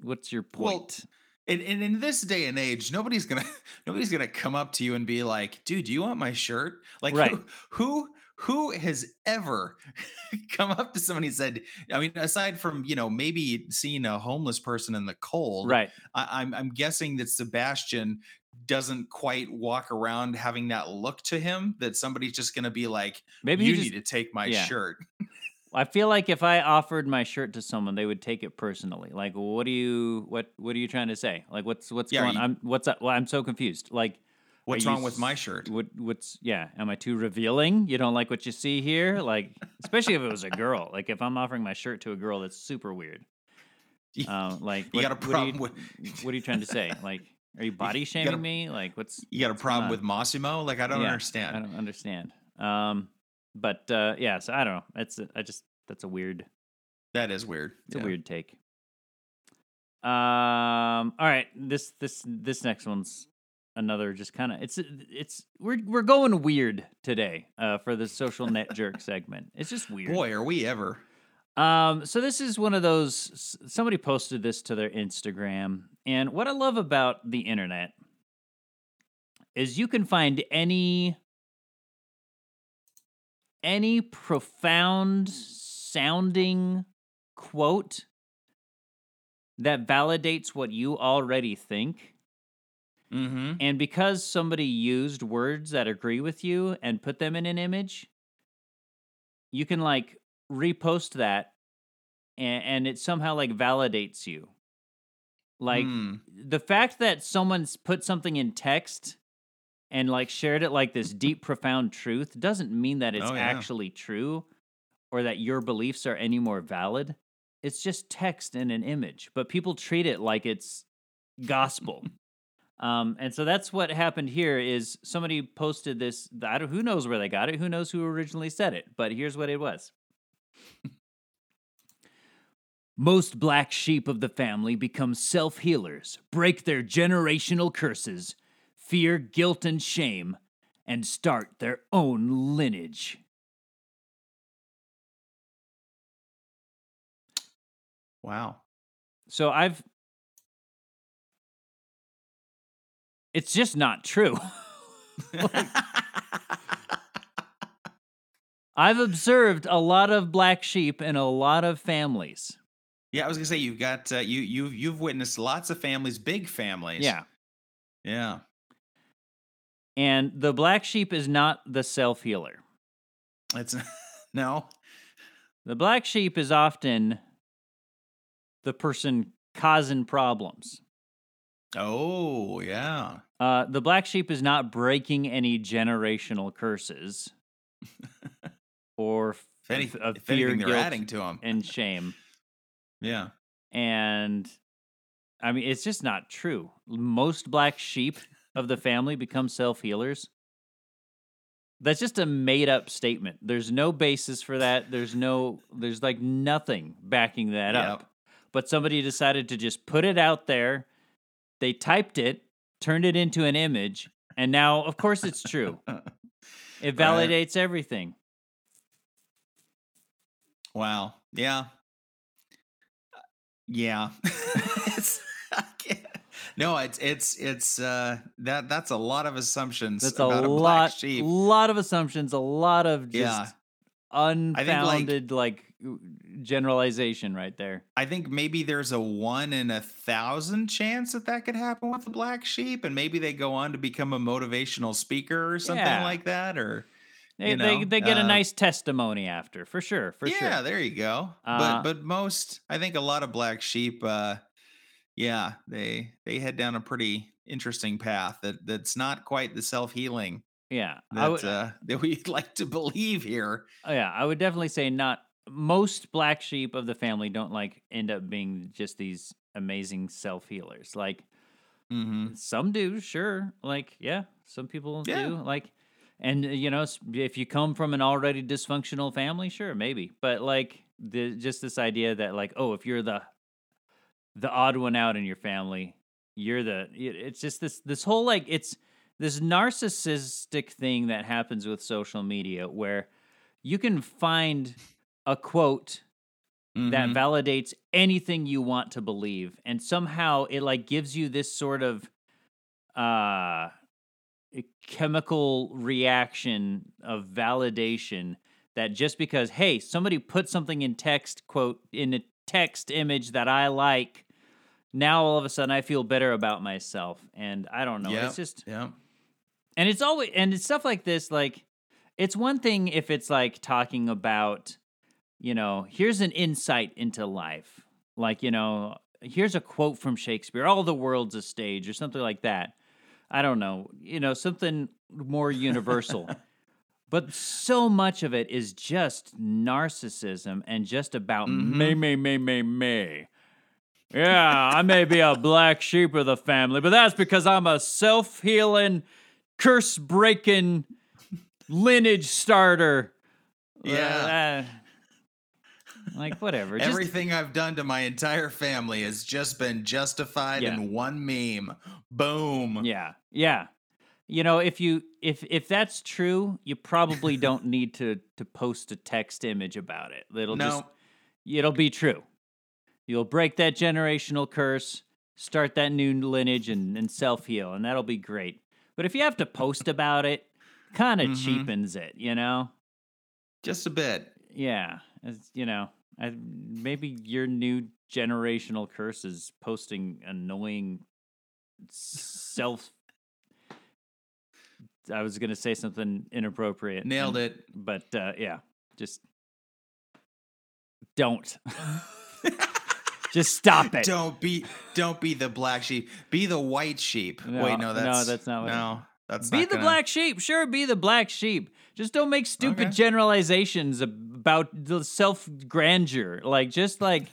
what's your point? Well. And, and in this day and age, nobody's gonna nobody's gonna come up to you and be like, "Dude, do you want my shirt?" Like, Right. who, who who has ever come up to somebody and said, "I mean, aside from you know maybe seeing a homeless person in the cold, right. I, I'm I'm guessing that Sebastian doesn't quite walk around having that look to him that somebody's just gonna be like, Maybe "You just, need to take my yeah. shirt." I feel like if I offered my shirt to someone, they would take it personally. Like, what do you, what, what are you trying to say? Like, what's, what's Yeah, going, you- I'm, what's up? Well, I'm so confused. Like, What's Are you wrong with my shirt? What what's yeah? Am I too revealing? You don't like what you see here? Like especially if it was a girl. Like if I'm offering my shirt to a girl, that's super weird. Um, like you what, got a what are problem you, with what are you trying to say? Like are you body a- shaming me? Like what's you got a problem with Massimo? Like, I don't Yeah, understand. I don't understand. Um, but uh, yeah, so I don't know. That's a, I just that's a weird That is weird. it's Yeah. a weird take. Um. All right. This this this next one's another just kind of it's it's we're we're going weird today. Uh, for the social net jerk segment. It's just weird. Boy, are we ever. Um. So this is one of those. Somebody posted this to their Instagram, and what I love about the internet is you can find any any profound sounding quote that validates what you already think. Mm-hmm. And because somebody used words that agree with you and put them in an image, you can like repost that and, and it somehow like validates you. Like Hmm. the fact that someone's put something in text and like shared it like this deep profound truth doesn't mean that it's Oh, yeah. actually true or that your beliefs are any more valid it's just text and an image but people treat it like it's gospel um, and so that's what happened here is somebody posted this I don't, who knows where they got it who knows who originally said it but here's what it was Most black sheep of the family become self healers, break their generational curses, fear guilt and shame, and start their own lineage. Wow. So I've. It's just not true. I've observed a lot of black sheep in a lot of families. yeah, I was gonna say you've got uh, you you you've witnessed lots of families, big families. Yeah. Yeah. And the black sheep is not the self healer. It's no. The black sheep is often the person causing problems. Oh, yeah. Uh, the black sheep is not breaking any generational curses or If, any, of, if fear, anything, they're adding to them. and shame. yeah. And I mean, it's just not true. Most black sheep of the family become self healers. That's just a made up statement. There's no basis for that. There's no, there's like nothing backing that Yep. up. But somebody decided to just put it out there. They typed it, turned it into an image, and now, of course, it's true. It validates everything. Wow. Yeah. Yeah. it's I can't- no, it's it's it's uh that that's a lot of assumptions That's a about a, black lot, sheep. lot of assumptions, a lot of just Yeah. unfounded, like, generalization right there. I think maybe there's a one in a thousand chance that that could happen with the black sheep, and maybe they go on to become a motivational speaker or something Yeah. like that, or They, You they, know, they get a uh, nice testimony after, for sure, for yeah, sure. there you go. Uh, but but most, I think a lot of black sheep, uh, yeah, they they head down a pretty interesting path that that's not quite the self healing Yeah, that would, uh, that we'd like to believe here. oh, yeah, I would definitely say not most black sheep of the family don't like end up being just these amazing self healers. Like hmm some do, sure. Like yeah, some people Yeah. do. Like, and uh, you know, if you come from an already dysfunctional family, sure, maybe. But like the just this idea that like, oh, if you're the the odd one out in your family, you're the. It's just this this whole like it's this narcissistic thing that happens with social media where you can find a quote that Mhm. validates anything you want to believe and somehow it like gives you this sort of uh chemical reaction of validation that just because hey somebody put something in text quote in a text image that i like now all of a sudden i feel better about myself. And i don't know Yep, it's just yeah. and it's always and it's stuff like this like it's one thing if it's like talking about you know here's an insight into life. Like you know here's a quote from shakespeare all the world's a stage or something like that i don't know you know something more universal but so much of it is just narcissism and just about me me me me me yeah, I may be a black sheep of the family, but that's because I'm a self healing, curse breaking lineage starter. Yeah. Uh, like, whatever. Just, Everything I've done to my entire family has just been justified Yeah. in one meme. Boom. yeah, yeah. You know, if you if if that's true, you probably don't need to to post a text image about it. It'll No. just it'll be true. You'll break that generational curse, start that new lineage, and, and self heal, and that'll be great. But if you have to post about it, kind of Mhm. cheapens it, you know? Just a bit. Yeah, it's, you know, I, maybe your new generational curse is posting annoying self. I was gonna say something inappropriate. Nailed and- it. but uh, yeah, just don't. just stop it. Don't be don't be the black sheep. Be the white sheep. No, Wait, no, that's no, that's not what No, that's Be the gonna- black sheep. Sure, be the black sheep. Just don't make stupid Okay. generalizations about the self grandeur. Like, just like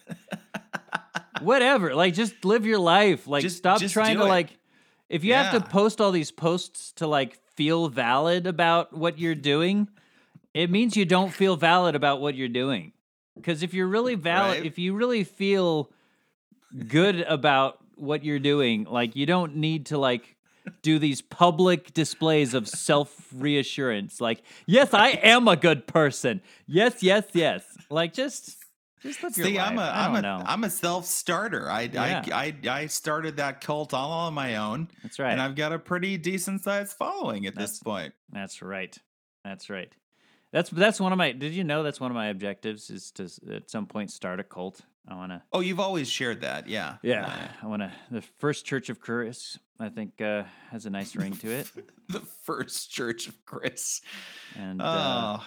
whatever. Like, just live your life. Like, Just- stop just trying to it. like. If you have to post all these posts to like feel valid about what you're doing, it means you don't feel valid about what you're doing. Because if you're really valid, Right. if you really feel good about what you're doing, like you don't need to like do these public displays of self reassurance. Like, yes, I am a good person. Yes, yes, yes. Like, just just live See. I'm a I'm a am a self starter. I, Yeah. I I I started that cult all on my own, That's right. and I've got a pretty decent sized following at That's- this point. That's right. That's right. That's that's one of my. Did you know that's one of my objectives is to at some point start a cult. I want to. Oh, you've always shared that, yeah. Yeah, I want to. The first Church of Chris, I think, uh, has a nice ring to it, the first Church of Chris. and uh, Oh,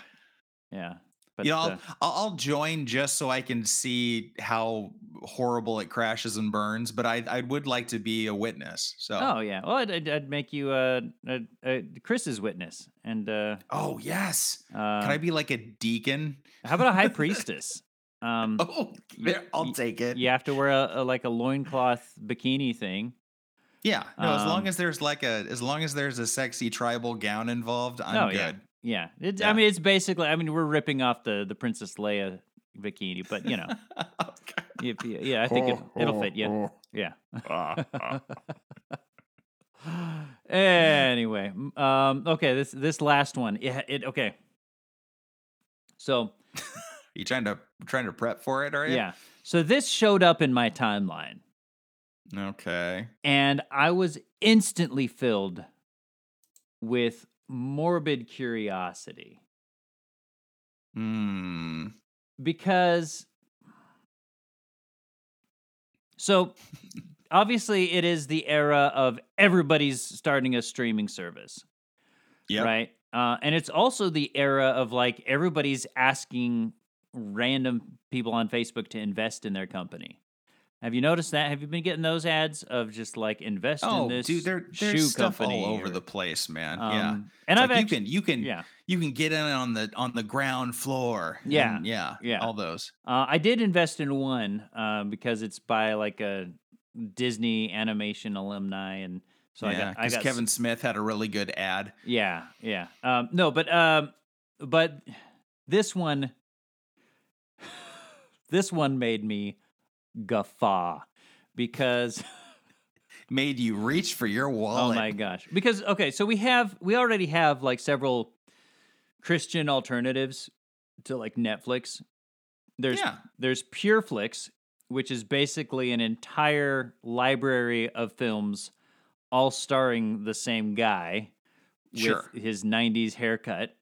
yeah. But you know, I'll, uh, I'll I'll join just so I can see how horrible it crashes and burns. But I I would like to be a witness. So oh yeah. Well, I'd, I'd, I'd make you uh, uh, uh, Chris's witness, and uh, oh yes, uh, can I be like a deacon? how about a high priestess? Um, Oh, there, I'll take it. you have to wear a, a like a loincloth bikini thing. Yeah, no. as long Um, as there's like a, as long as there's a sexy tribal gown involved, I'm oh good. yeah, yeah. It's, I mean, it's basically. I mean, we're ripping off the the Princess Leia bikini, but you know, Okay. if, yeah, I think it, it'll fit you. Yeah. anyway, um, okay. This this last one, Yeah, it okay. So you trying to trying to prep for it? Are you? yeah, so this showed up in my timeline, Okay. and I was instantly filled with morbid curiosity Hmm. because So obviously, it is the era of everybody's starting a streaming service, Yeah. right? Uh, and it's also the era of like everybody's asking random people on Facebook to invest in their company. Have you noticed that? Have you been getting those ads of just like invest in Oh, this dude, there, shoe stuff company all over or- the place, man. Um, yeah, and I've like actually, you can you can yeah. you can get in on the on the ground floor. Yeah, yeah, yeah. All those. Uh, I did invest in one uh, because it's by like a Disney animation alumni, and so I yeah, got because got Kevin Smith had a really good ad. Yeah, yeah. Um, no, but um, but this one, this one made me guffaw because Made you reach for your wallet. oh my gosh, because okay, so we have we already have like several Christian alternatives to like Netflix. There's Yeah. there's PureFlix, which is basically an entire library of films, all starring the same guy with Sure. his '90s haircut,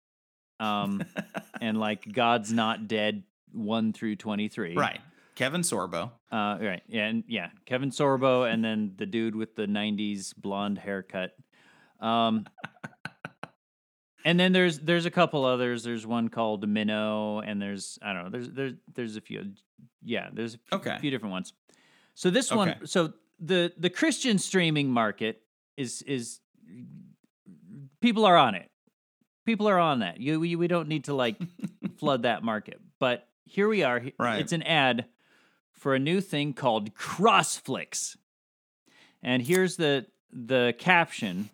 um, and like God's Not Dead one through twenty three. Right. Kevin Sorbo. Uh, right. Yeah, and yeah, Kevin Sorbo, and then the dude with the '90s blonde haircut. Um, and then there's there's a couple others. There's one called Minno, and there's I don't know. There's there's there's a few. Yeah, there's a few, Okay. few different ones. So this one, so the the Christian streaming market is is people are on it. People are on that. You we, we don't need to like flood that market. But here we are. Right. It's an ad for a new thing called CrossFlix. And here's the the caption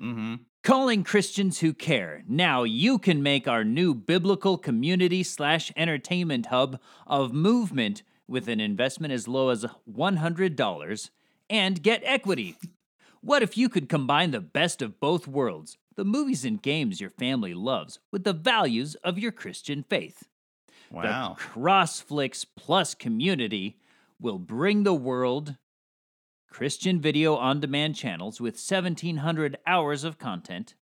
Mm-hmm. calling Christians who care. Now you can make our new biblical community slash entertainment hub of movement with an investment as low as $100 and get equity. What if you could combine the best of both worlds, the movies and games your family loves, with the values of your Christian faith? Wow. The CrossFlix Plus community will bring the world Christian video on demand channels with 1,700 hours of content,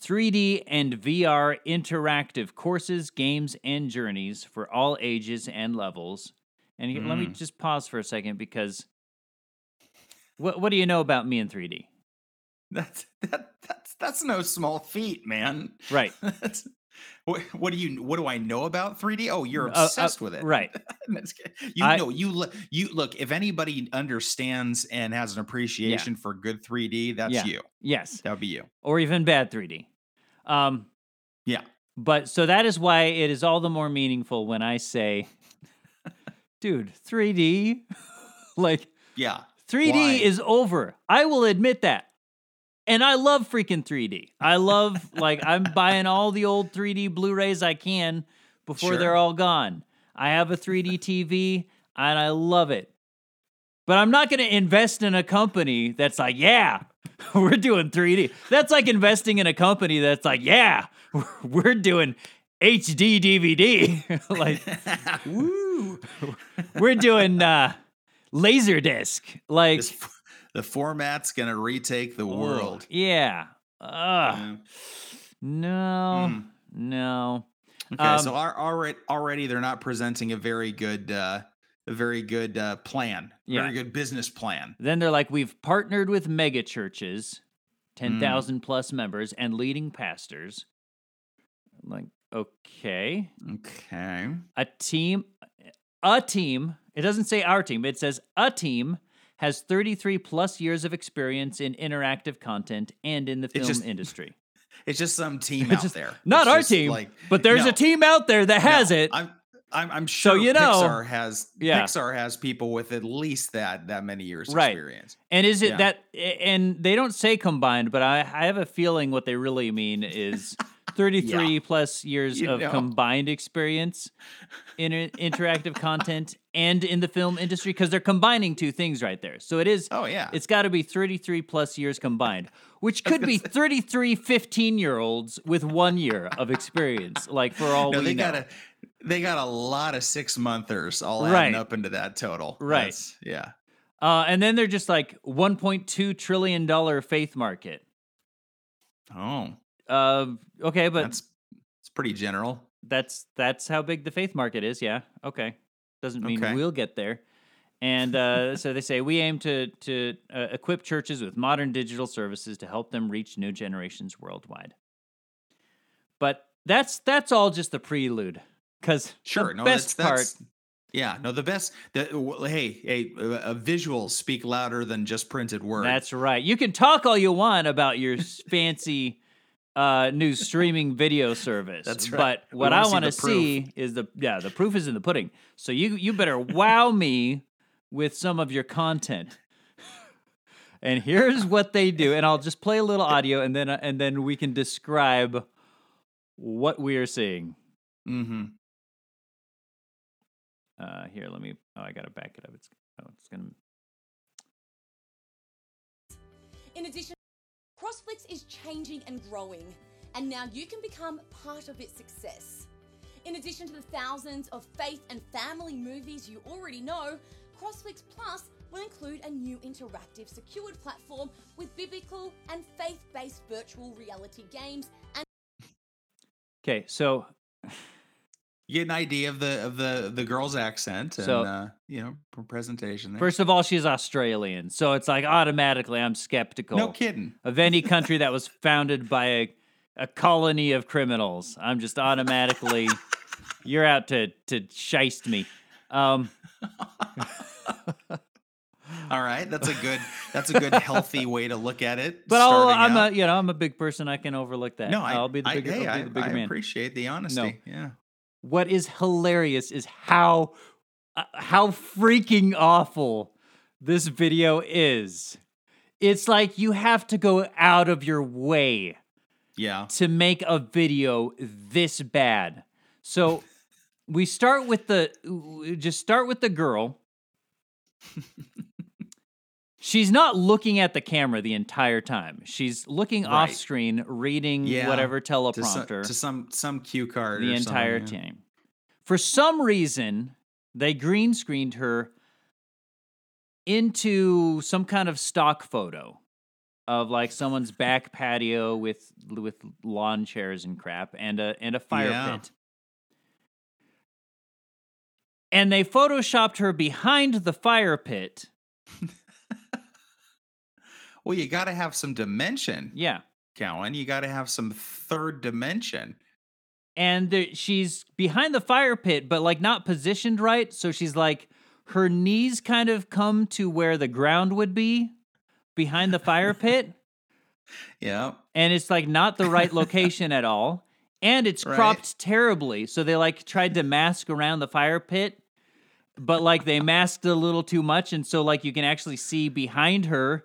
3D and VR interactive courses, games, and journeys for all ages and levels. And here, let me Mm. just pause for a second because what, what do you know about me in 3D? That's that that's that's no small feat, man. Right. That's- what, what do you what do I know about 3D? Oh, you're Uh, uh, obsessed with it. right. You I- know, you look you look if anybody understands and has an appreciation for good 3D, that's Yeah. you. Yes. That would be you. or even bad 3D. Um, Yeah. But so that is why it is all the more meaningful when I say, dude, 3D, like Yeah. 3D Why? is over. I will admit that. And I love freaking 3D. I love, like, I'm buying all the old 3D Blu rays I can before Sure. they're all gone. I have a 3D TV and I love it. But I'm not going to invest in a company that's like, yeah, we're doing 3D. That's like investing in a company that's like, yeah, we're doing HD DVD. like, Woo. we're doing uh, Laserdisc. Like, This f- the format's gonna retake the world. Yeah. Ugh. Yeah. No. Mm. No. Okay, so Um, our, already already they're not presenting a very good uh a very good uh plan. Yeah. Very good business plan. Then they're like, we've partnered with mega churches, Mm. 10,000 plus members, and leading pastors. I'm like, okay. Okay. A team, a team, it doesn't say our team, it says a team has 33 plus years of experience in interactive content and in the film just- industry. It's just some team out there. Not It's our team, like- but there's No, a team out there that has no, it. I'm I'm, I'm sure you know- Pixar has Yeah. Pixar has people with at least that that many years Right. experience. And is it Yeah. that? And they don't say combined, but I, I have a feeling what they really mean is 33 plus years You of know. combined experience in interactive content and in the film industry because they're combining two things right there. So it is. Oh yeah. It's got to be 33 plus years combined, which could be 33 15 year olds with one year of experience, like for all no, we they know. got a they got a lot of six monthers all Right. adding up into that total. Right. That's- yeah. uh, and then they're just like 1.2 trillion dollar faith market. Oh, Uh, okay, but that's it's pretty general. that's that's how big the faith market is. Yeah. Okay. Doesn't mean Okay. we'll get there. And uh, so they say we aim to to uh, equip churches with modern digital services to help them reach new generations worldwide. But that's that's all just the prelude, because Sure. the no, best that's, part. that's yeah. No, the best. The, w- hey, hey, uh, visuals speak louder than just printed word. That's right. You can talk all you want about your fancy uh, new streaming video service. That's right. But what wanna I want to see is the yeah, the proof is in the pudding. So you you better wow me with some of your content. And here's what they do, and I'll just play a little audio, and then uh, and then we can describe what we are seeing. Mm-hmm. Uh, here, let me. Oh, I gotta back it up. It's oh, it's gonna. In addition, CrossFlix is changing and growing, and now you can become part of its success. In addition to the thousands of faith and family movies you already know, CrossFlix Plus will include a new interactive, secured platform with biblical and faith based virtual reality games and Okay, so You get an idea of the of the the girl's accent and So- uh, you know presentation. There. first of all, she's Australian, so it's like automatically I'm skeptical. no kidding. of any country that was founded by a, a colony of criminals. I'm just automatically, you're out to to shiest me. Um, All right, that's a good that's a good healthy way to look at it. but I'm out. a you know I'm a big person. I can overlook that. no, I, will be the I- bigger, hey, I'll be the bigger I man. appreciate the honesty. Yeah. What is hilarious is how uh, how freaking awful this video is. It's like you have to go out of your way Yeah. to make a video this bad. So we start with the just start with the girl. She's not looking at the camera the entire time. She's looking off screen, reading Yeah, whatever To some, teleprompter to some some cue card the or entire something, yeah. time. For some reason, they green screened her into some kind of stock photo of like someone's back patio with with lawn chairs and crap and a and a fire Yeah. pit. And they photoshopped her behind the fire pit. Well, you got to have some dimension, Yeah. Cowan. You got to have some third dimension. and there, she's behind the fire pit, but like not positioned right. So she's like her knees kind of come to where the ground would be behind the fire pit, Yeah. and it's like not the right location at all. And it's Right. cropped terribly. So they like tried to mask around the fire pit, but like they masked a little too much. And so like you can actually see behind her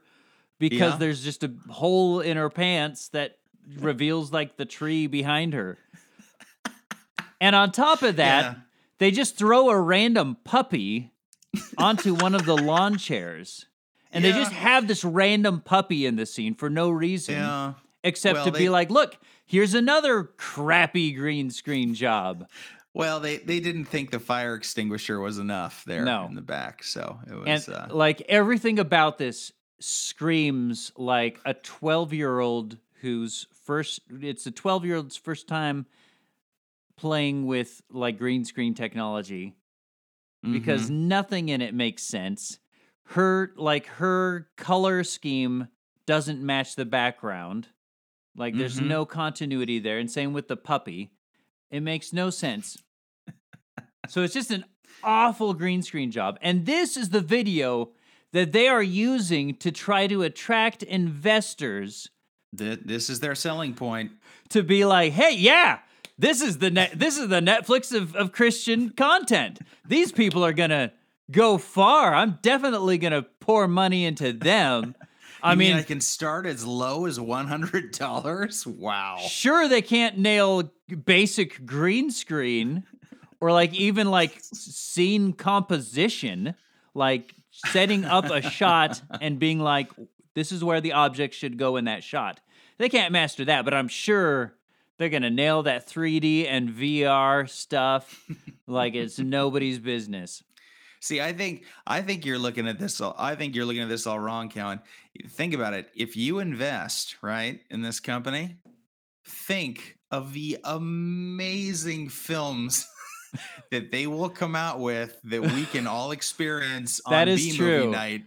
because Yeah. there's just a hole in her pants that reveals like the tree behind her. And on top of that, Yeah. they just throw a random puppy onto one of the lawn chairs. And they just have this random puppy in the scene for no reason Yeah. except Well, to they- be like, look, here's another crappy green screen job. Well, they they didn't think the fire extinguisher was enough there No. in the back, so it And was. uh, like everything about this screams like a 12 year old who's first, it's a 12 year old's first time playing with like green screen technology because mhm. nothing in it makes sense. Her like her color scheme doesn't match the background. Like there's Mhm. no continuity there and same with the puppy. It makes no sense. so it's just an awful green screen job. And this is the video that they are using to try to attract investors Th- this is their selling point. to be like, "Hey, yeah, this is the net this is the Netflix of, of Christian content. These people are to go far. I'm definitely to pour money into them." I You mean, I can start as low as one hundred dollars. Wow. sure they can't nail basic green screen or like even like scene composition, like setting up a shot and being like this is where the object should go in that shot. They can't master that, but I'm sure they're going to nail that 3D and VR stuff like it's nobody's business. See, I think I think you're looking at this. All, I think you're looking at this all wrong, Kellen. Think about it. If you invest right in this company, think of the amazing films that they will come out with that we can all experience That on is B true. movie night.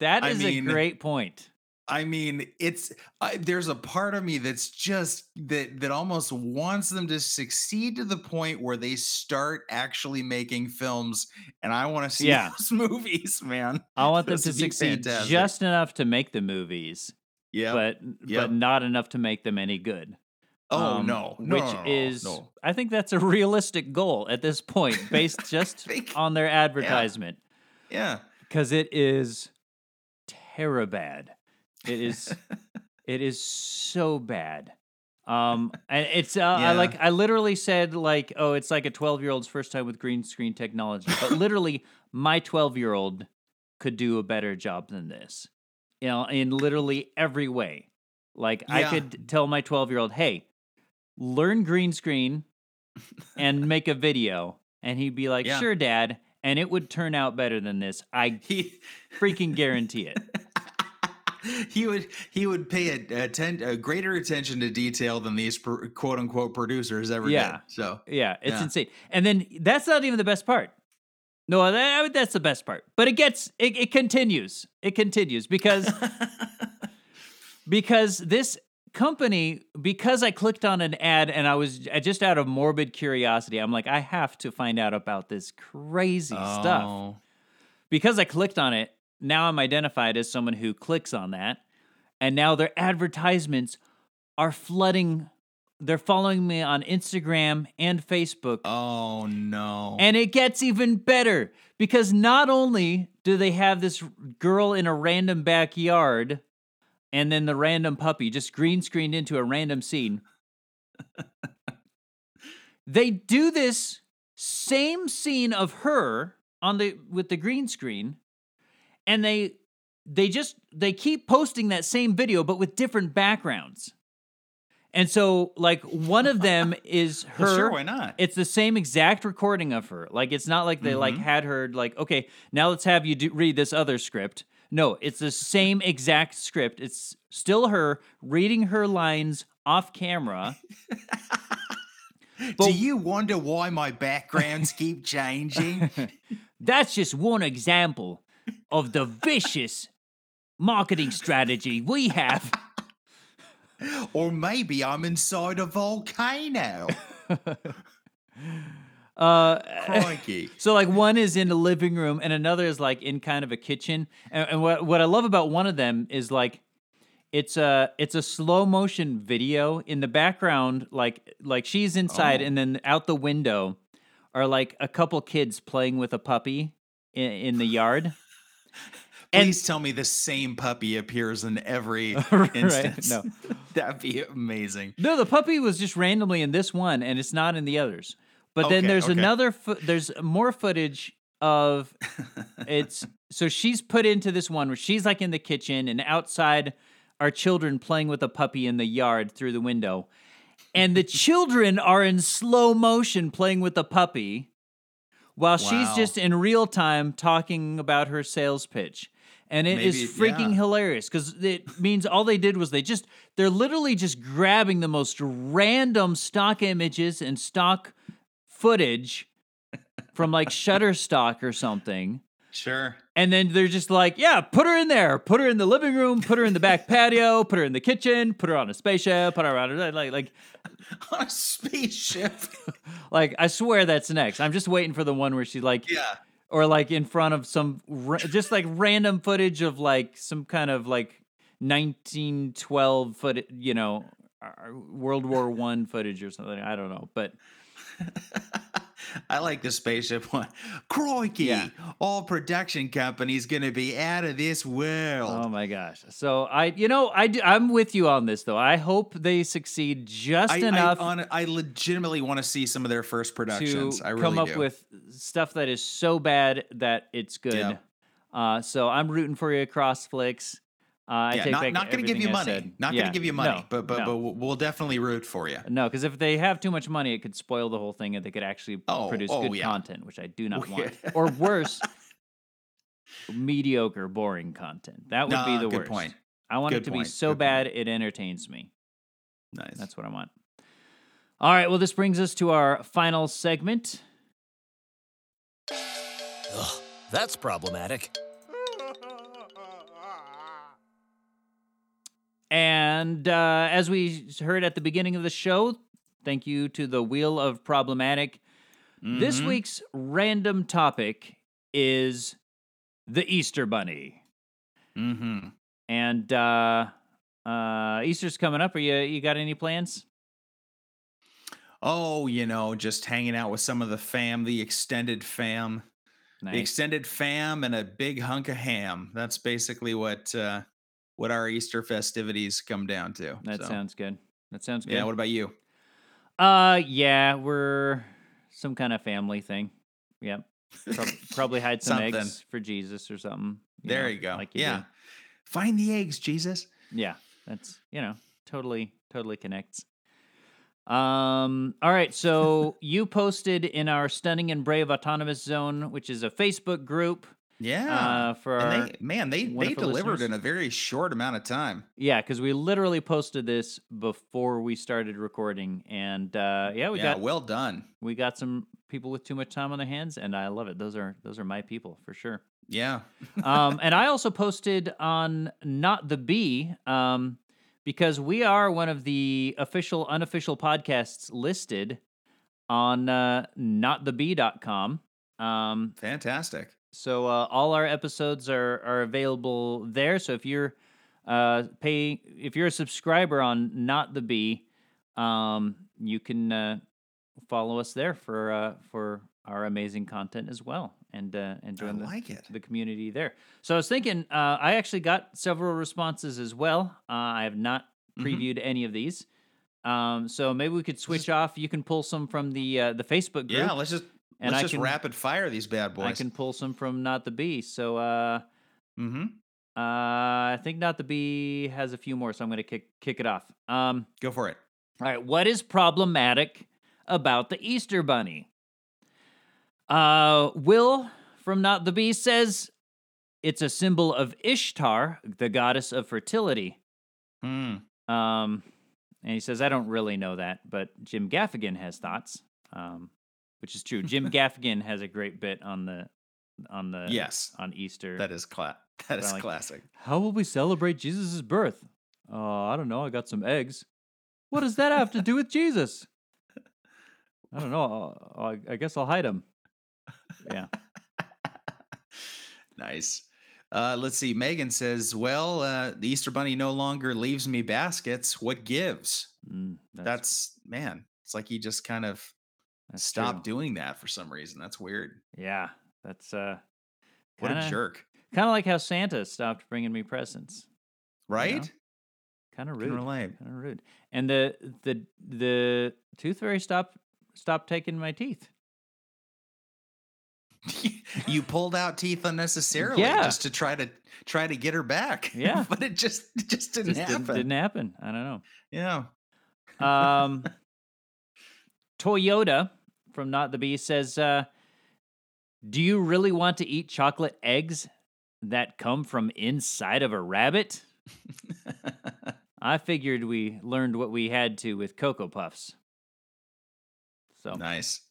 That I is mean- a great point. I mean, it's I, there's a part of me that's just that that almost wants them to succeed to the point where they start actually making films, and I want to see Yeah. those movies, man. I want them to succeed fantastic. just enough to make the movies, Yeah. but Yep. but not enough to make them any good. Oh um, no, no, which no, no, is. I think that's a realistic goal at this point, based just think- on their advertisement, yeah. because it is terribad. It is it is so bad. Um, and it's uh, I like I literally said like oh it's like a twelve year old's first time with green screen technology, but literally my twelve year old could do a better job than this, you know, in literally every way. Like I could tell my twelve year old, hey, learn green screen and make a video, and he'd be like, Yeah. sure, dad, and it would turn out better than this. I He freaking guarantee it. he would he would pay a, atten- a greater attention to detail than these pr- quote unquote producers ever Yeah. did. So Yeah, it's Yeah. insane. And then that's not even the best part. No, that, that's the best part. But it gets it, it continues. It continues because because this company because I clicked on an ad and I was just out of morbid curiosity. I'm like I have to find out about this crazy stuff. Oh. Because I clicked on it, now I'm identified as someone who clicks on that. And now their advertisements are flooding they're following me on Instagram and Facebook Oh no. and it gets even better because not only do they have this girl in a random backyard and then the random puppy just green screened into a random scene, they do this same scene of her on the with the green screen and they they just they keep posting that same video but with different backgrounds. And so like one of them is her Well, sure, why not? it's the same exact recording of her. Like it's not like they like Mhm. had her like okay, now let's have you do, read this other script. No, it's the same exact script. It's still her reading her lines off camera. Do you wonder why my backgrounds keep changing? That's just one example of the vicious marketing strategy we have. or maybe I'm inside a volcano. Uh Crikey. So like one is in the living room and another is like in kind of a kitchen. And, and what what I love about one of them is like it's a it's a slow motion video in the background like like she's inside Oh. and then out the window are like a couple kids playing with a puppy in, in the yard. Please tell me the same puppy appears in every Right, instance. no. That'd be amazing. No, the puppy was just randomly in this one, and it's not in the others. But then there's okay. another. Fo- there's more footage of it's. So she's put into this one where she's like in the kitchen, and outside are children playing with a puppy in the yard through the window, and the children are in slow motion playing with the puppy, while she's just in real time talking about her sales pitch. And it is Maybe- freaking yeah. hilarious because it means all they did was they just they're literally just grabbing the most random stock images and stock footage from like Shutterstock or something. Sure. And then they're just like, yeah, put her in there. Put her in the living room. Put her in the back patio. Put her in the kitchen. Put her on a spaceship. Put her on like like On a spaceship. like. I swear that's next. I'm just waiting for the one where she's like, yeah. or like in front of some ra- just like random footage of like some kind of like 1912 foot, you know, uh, World War One footage or something. I don't know, but I like the spaceship one. Crikey. Yeah. All production companies gonna be out of this world. oh my gosh. So I, you know, I, I'm with you on this though. I hope they succeed just I, enough I, on, I legitimately want to see some of their first to productions. I really come up do. with stuff that is so bad that it's good. Yeah. Uh, so I'm rooting for you across flicks. Uh, I yeah, take not, not gonna give you I money. said. Not Yeah, gonna give you money, no, but but no. but we'll- we'll definitely root for you. No, because if they have too much money, it could spoil the whole thing, and they could actually Oh, produce oh, good yeah. content, which I do not want. or worse, mediocre, boring content. That would be the good worst. point. I want it Good to be so good point. bad it entertains me. Nice. That's what I want. All right. Well, this brings us to our final segment. That's problematic. And uh, as we heard at the beginning of the show, thank you to the Wheel of Problematic. This Mhm. week's random topic is the Easter Bunny. Mm-hmm. And uh, uh, Easter's coming up. Are you you got any plans? Oh, you know, just hanging out with some of the fam, the extended fam, the extended fam, and a big hunk of ham. That's basically what uh, what our Easter festivities come down to. That So, sounds good. That sounds good. Yeah. What about you? Uh, yeah, we're some kind of family thing. Yep. Prob- probably hide some eggs for Jesus or something. there know, you go. Like you yeah. do. Find the eggs, Jesus. Yeah, that's you know totally totally connects. Um. All right. So you posted in our Stunning and Brave Autonomous Zone, which is a Facebook group. Yeah. Uh, for our and they, man, they they delivered listeners. in a very short amount of time. yeah, because we literally posted this before we started recording, and uh, yeah, we yeah, got well done. we got some people with too much time on their hands, and I love it. Those are those are my people for sure. Yeah. um, and I also posted on Not the Bee um, because we are one of the official, unofficial podcasts listed on uh, notthebee.com. Um, Fantastic. So uh, all our episodes are are available there. So if you're uh, pay if you're a subscriber on Not the Bee, um, you can uh, follow us there for uh, for our amazing content as well, and uh, and join the, like it. the community there. So I was thinking, uh, I actually got several responses as well. Uh, I have not Mhm. previewed any of these. Um, so maybe we could switch off. You can pull some from the uh, the Facebook group. Yeah, let's just and let's I just can rapid fire these bad boys. I can pull some from Not the Bee. So uh, mm-hmm. uh, I think Not the Bee has a few more. So I'm going to kick kick it off. Um, Go for it. all right, what is problematic about the Easter Bunny? Uh, Will from Not the Bee says it's a symbol of Ishtar, the goddess of fertility. Hmm. Um, and he says, I don't really know that, but Jim Gaffigan has thoughts, um, which is true. Jim Gaffigan has a great bit on the on the Yes, on Easter. that is cla- That is like- classic. How will we celebrate Jesus' birth? Uh, I don't know. I got some eggs. What does that have to do with Jesus? I don't know. Uh, I, I guess I'll hide him. Yeah. nice. Uh, let's see. Megan says, "Well, uh, the Easter Bunny no longer leaves me baskets. What gives?" Mm, that's, That's, man. It's like he just kind of that's stopped true. doing that for some reason. That's weird. Yeah. That's uh, What a Kinda- jerk, kind of like how Santa stopped bringing me presents. right? Kind of rude. Kind of rude. And the the the tooth fairy stopped stopped taking my teeth. you pulled out teeth unnecessarily Yeah. just to try to try to get her back. Yeah. but it just it just didn't Just happen. didn't, didn't happen. I don't know. Yeah. Um, Toyota from Not the Bee says, uh, "Do you really want to eat chocolate eggs that come from inside of a rabbit?" I figured we learned what we had to with Cocoa Puffs. So Nice.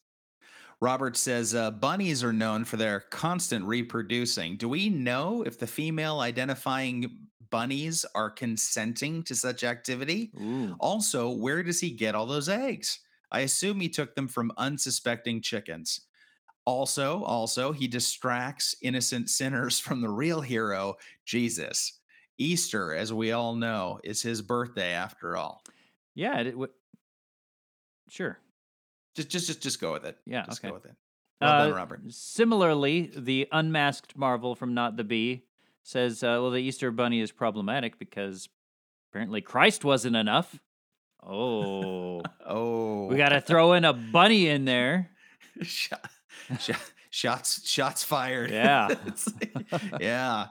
Robert says uh, bunnies are known for their constant reproducing. Do we know if the female identifying bunnies are consenting to such activity? Ooh. Also, where does he get all those eggs? I assume he took them from unsuspecting chickens. Also, also, he distracts innocent sinners from the real hero, Jesus. Easter, as we all know, is his birthday after all. yeah, it, w- sure. Just just just just go with it. Yeah, Just okay. go with it. Well done, Uh, Robert. Similarly, the unmasked Marvel from Not the Bee says, uh, well, the Easter Bunny is problematic because apparently Christ wasn't enough. Oh, Oh, we got to throw in a bunny in there. shot, shot, shots shots fired. Yeah. Yeah.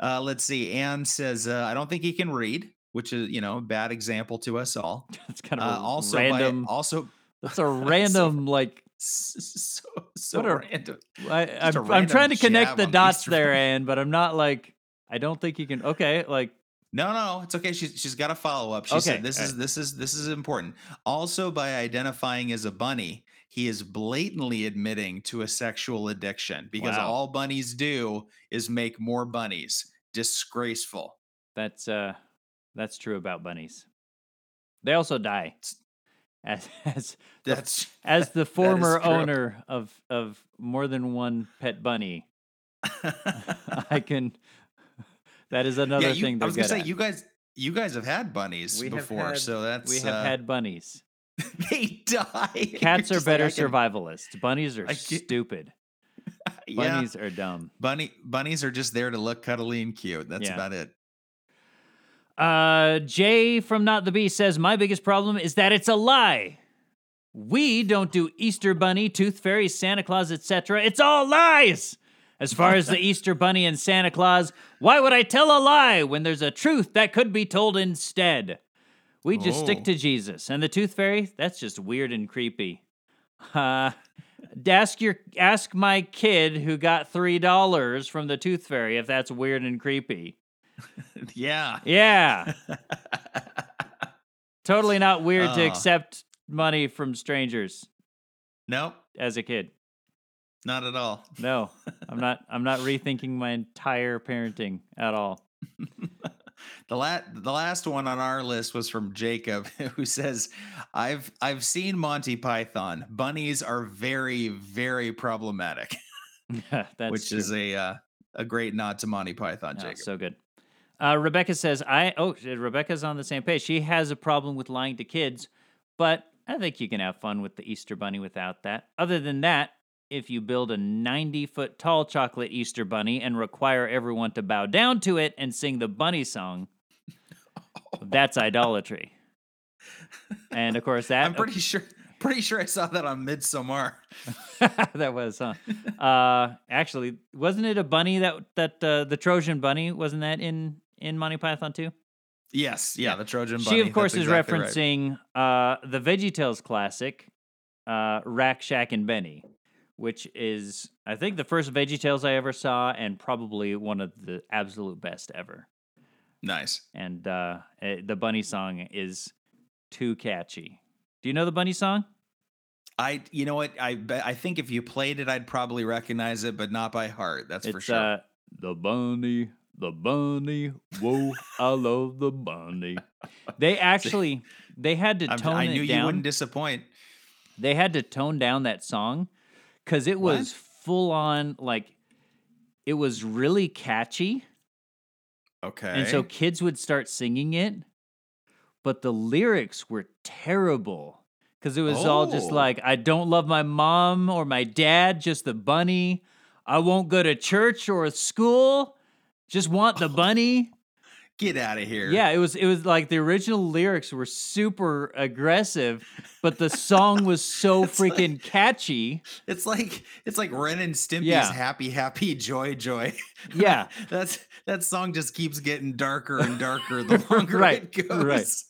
Uh, let's see. Anne says, uh, I don't think he can read, which is you know a bad example to us all. It's kind of Uh, a also, by- random. also that's a random, like, so so What a- random. I, a I'm, I'm trying to connect the dots Easter there, Bunny. Ann, but I'm not like, I don't think you can. Okay, like, No, no, it's okay. She's she's got a follow up. She Okay, said this is this is this is important. Also, by identifying as a bunny, he is blatantly admitting to a sexual addiction because Wow. all bunnies do is make more bunnies. Disgraceful. That's uh that's true about bunnies. They also die. As as the- That's as the former owner of of more than one pet bunny, I can that is another yeah, you, thing I was gonna say at. you guys you guys have had bunnies We before, had- so that's we have uh, had bunnies. they die. Cats are just like, better can- survivalists. Bunnies are get- stupid. Yeah, Bunnies are dumb. bunny bunnies are just there to look cuddly and cute. That's Yeah. about it. Uh, Jay from Not the Beast says my biggest problem is that it's a lie. We don't do Easter Bunny, Tooth Fairy, Santa Claus, etc. It's all lies. As far as the Easter Bunny and Santa Claus, why would I tell a lie when there's a truth that could be told instead? We just stick Oh. to Jesus. And the Tooth Fairy, that's just weird and creepy. Uh, ask your ask my kid who got three dollars from the Tooth Fairy if that's weird and creepy. Yeah. Yeah. totally not weird to Oh. accept money from strangers Nope, as a kid. Not at all. No, I'm not. I'm not rethinking my entire parenting at all. The la- the last one on our list was from Jacob, who says, "I've I've seen Monty Python. Bunnies are very very problematic," That's which true. is a uh, a great nod to Monty Python. Oh, Jacob. so good. Uh, Rebecca says, "I oh Rebecca's on the same page. She has a problem with lying to kids, but I think you can have fun with the Easter bunny without that. Other than that, if you build a 90 foot tall chocolate Easter bunny and require everyone to bow down to it and sing the bunny song, that's idolatry. And of course, that I'm pretty sure pretty sure I saw that on Midsommar. that was huh. Uh, actually, wasn't it a bunny that that uh, the Trojan bunny wasn't that in in Monty Python too? Yes, yeah, the Trojan Bunny. She, of course, that's is exactly right. referencing uh, the VeggieTales classic, uh, Rack, Shack, and Benny, which is, I think, the first VeggieTales I ever saw, and probably one of the absolute best ever. Nice. And uh, eh, the bunny song is too catchy. Do you know the bunny song? I, you know what? I bet I think if you played it, I'd probably recognize it, but not by heart. That's it's for sure. uh, the bunny, the bunny. Whoa, I love the bunny. They actually they had to tone I it knew down. you wouldn't disappoint. they had to tone down that song because it What? was full on like it was really catchy Okay. and so kids would start singing it but the lyrics were terrible because it was all just Oh. like i don't love my mom or my dad just the bunny i won't go to church or school just want the bunny get out of here. yeah, it was it was like the original lyrics were super aggressive, but the song was so It's like- freaking catchy. It's like it's like Ren and Stimpy's Yeah. "Happy Happy Joy Joy." Yeah. that's that song just keeps getting darker and darker the longer Right, it goes. right.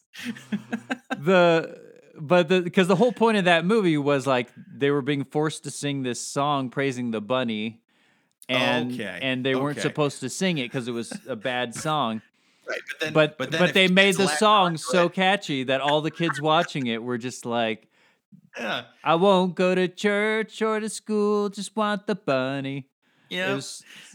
The but the because the whole point of that movie was like they were being forced to sing this song praising the bunny. And Okay, and they weren't supposed to sing it because it was a bad song. Right, but then, But but but, then if they made the song onto so catchy that all the kids watching it were just like, yeah, I won't go to church or to school, just want the bunny. Yeah.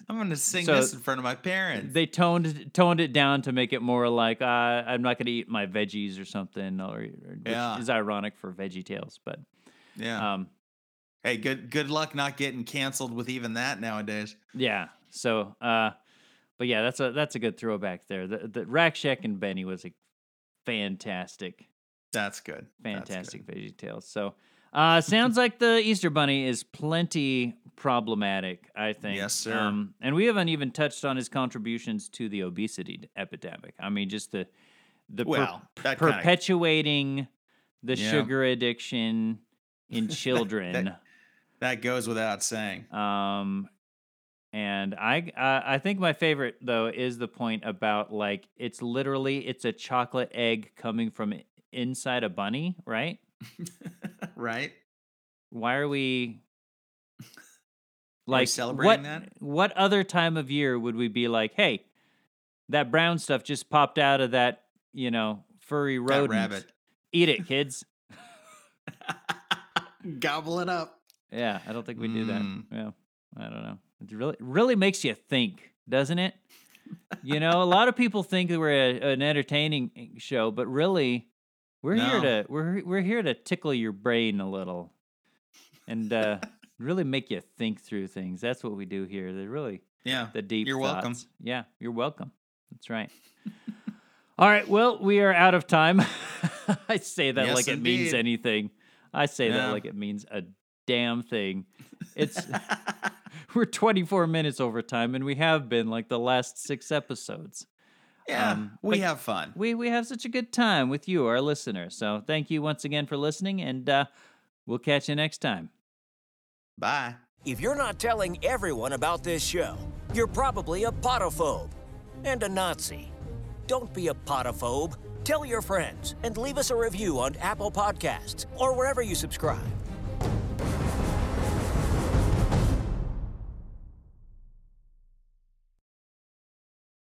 I'm gonna sing so this in front of my parents. they toned toned it down to make it more like uh, I'm not going to eat my veggies or something, or, or which Yeah. is ironic for Veggie Tales. But yeah. um, hey, good good luck not getting canceled with even that nowadays. yeah. So, uh, but yeah, that's a that's a good throwback there. The, the Rack Shack and Benny was a fantastic, That's good. That's good. fantastic Veggie Tales. So. Uh, sounds like the Easter Bunny is plenty problematic, I think. Yes, sir. Um, and we haven't even touched on his contributions to the obesity epidemic. I mean, just the the per- Well, that kinda- perpetuating the Yeah. sugar addiction in children. That goes without saying. um, and I, I I think my favorite though is the point about like it's literally it's a chocolate egg coming from inside a bunny, right? right? Why are we like celebrating what, that? What other time of year would we be like, hey, that brown stuff just popped out of that, you know, furry That rabbit. Eat it, kids. Gobble it up. Yeah, I don't think we do that. Mm. Yeah, I don't know. It really really makes you think, doesn't it? you know, a lot of people think that we're a, an entertaining show, but really, we're here to we're we're here to tickle your brain a little, and uh, really make you think through things. That's what we do here. They really Yeah. the deep. You're welcome. Yeah, you're welcome. That's right. All right. Well, we are out of time. I say that Yes, like it means anything. I say that like it means a damn thing. It's we're 24 minutes over time, and we have been like the last six episodes. Yeah. Um, we have fun. We we have such a good time with you, our listeners. So thank you once again for listening, and uh, we'll catch you next time. Bye. If you're not telling everyone about this show, you're probably a potophobe and a Nazi. Don't be a potophobe. Tell your friends and leave us a review on Apple Podcasts or wherever you subscribe.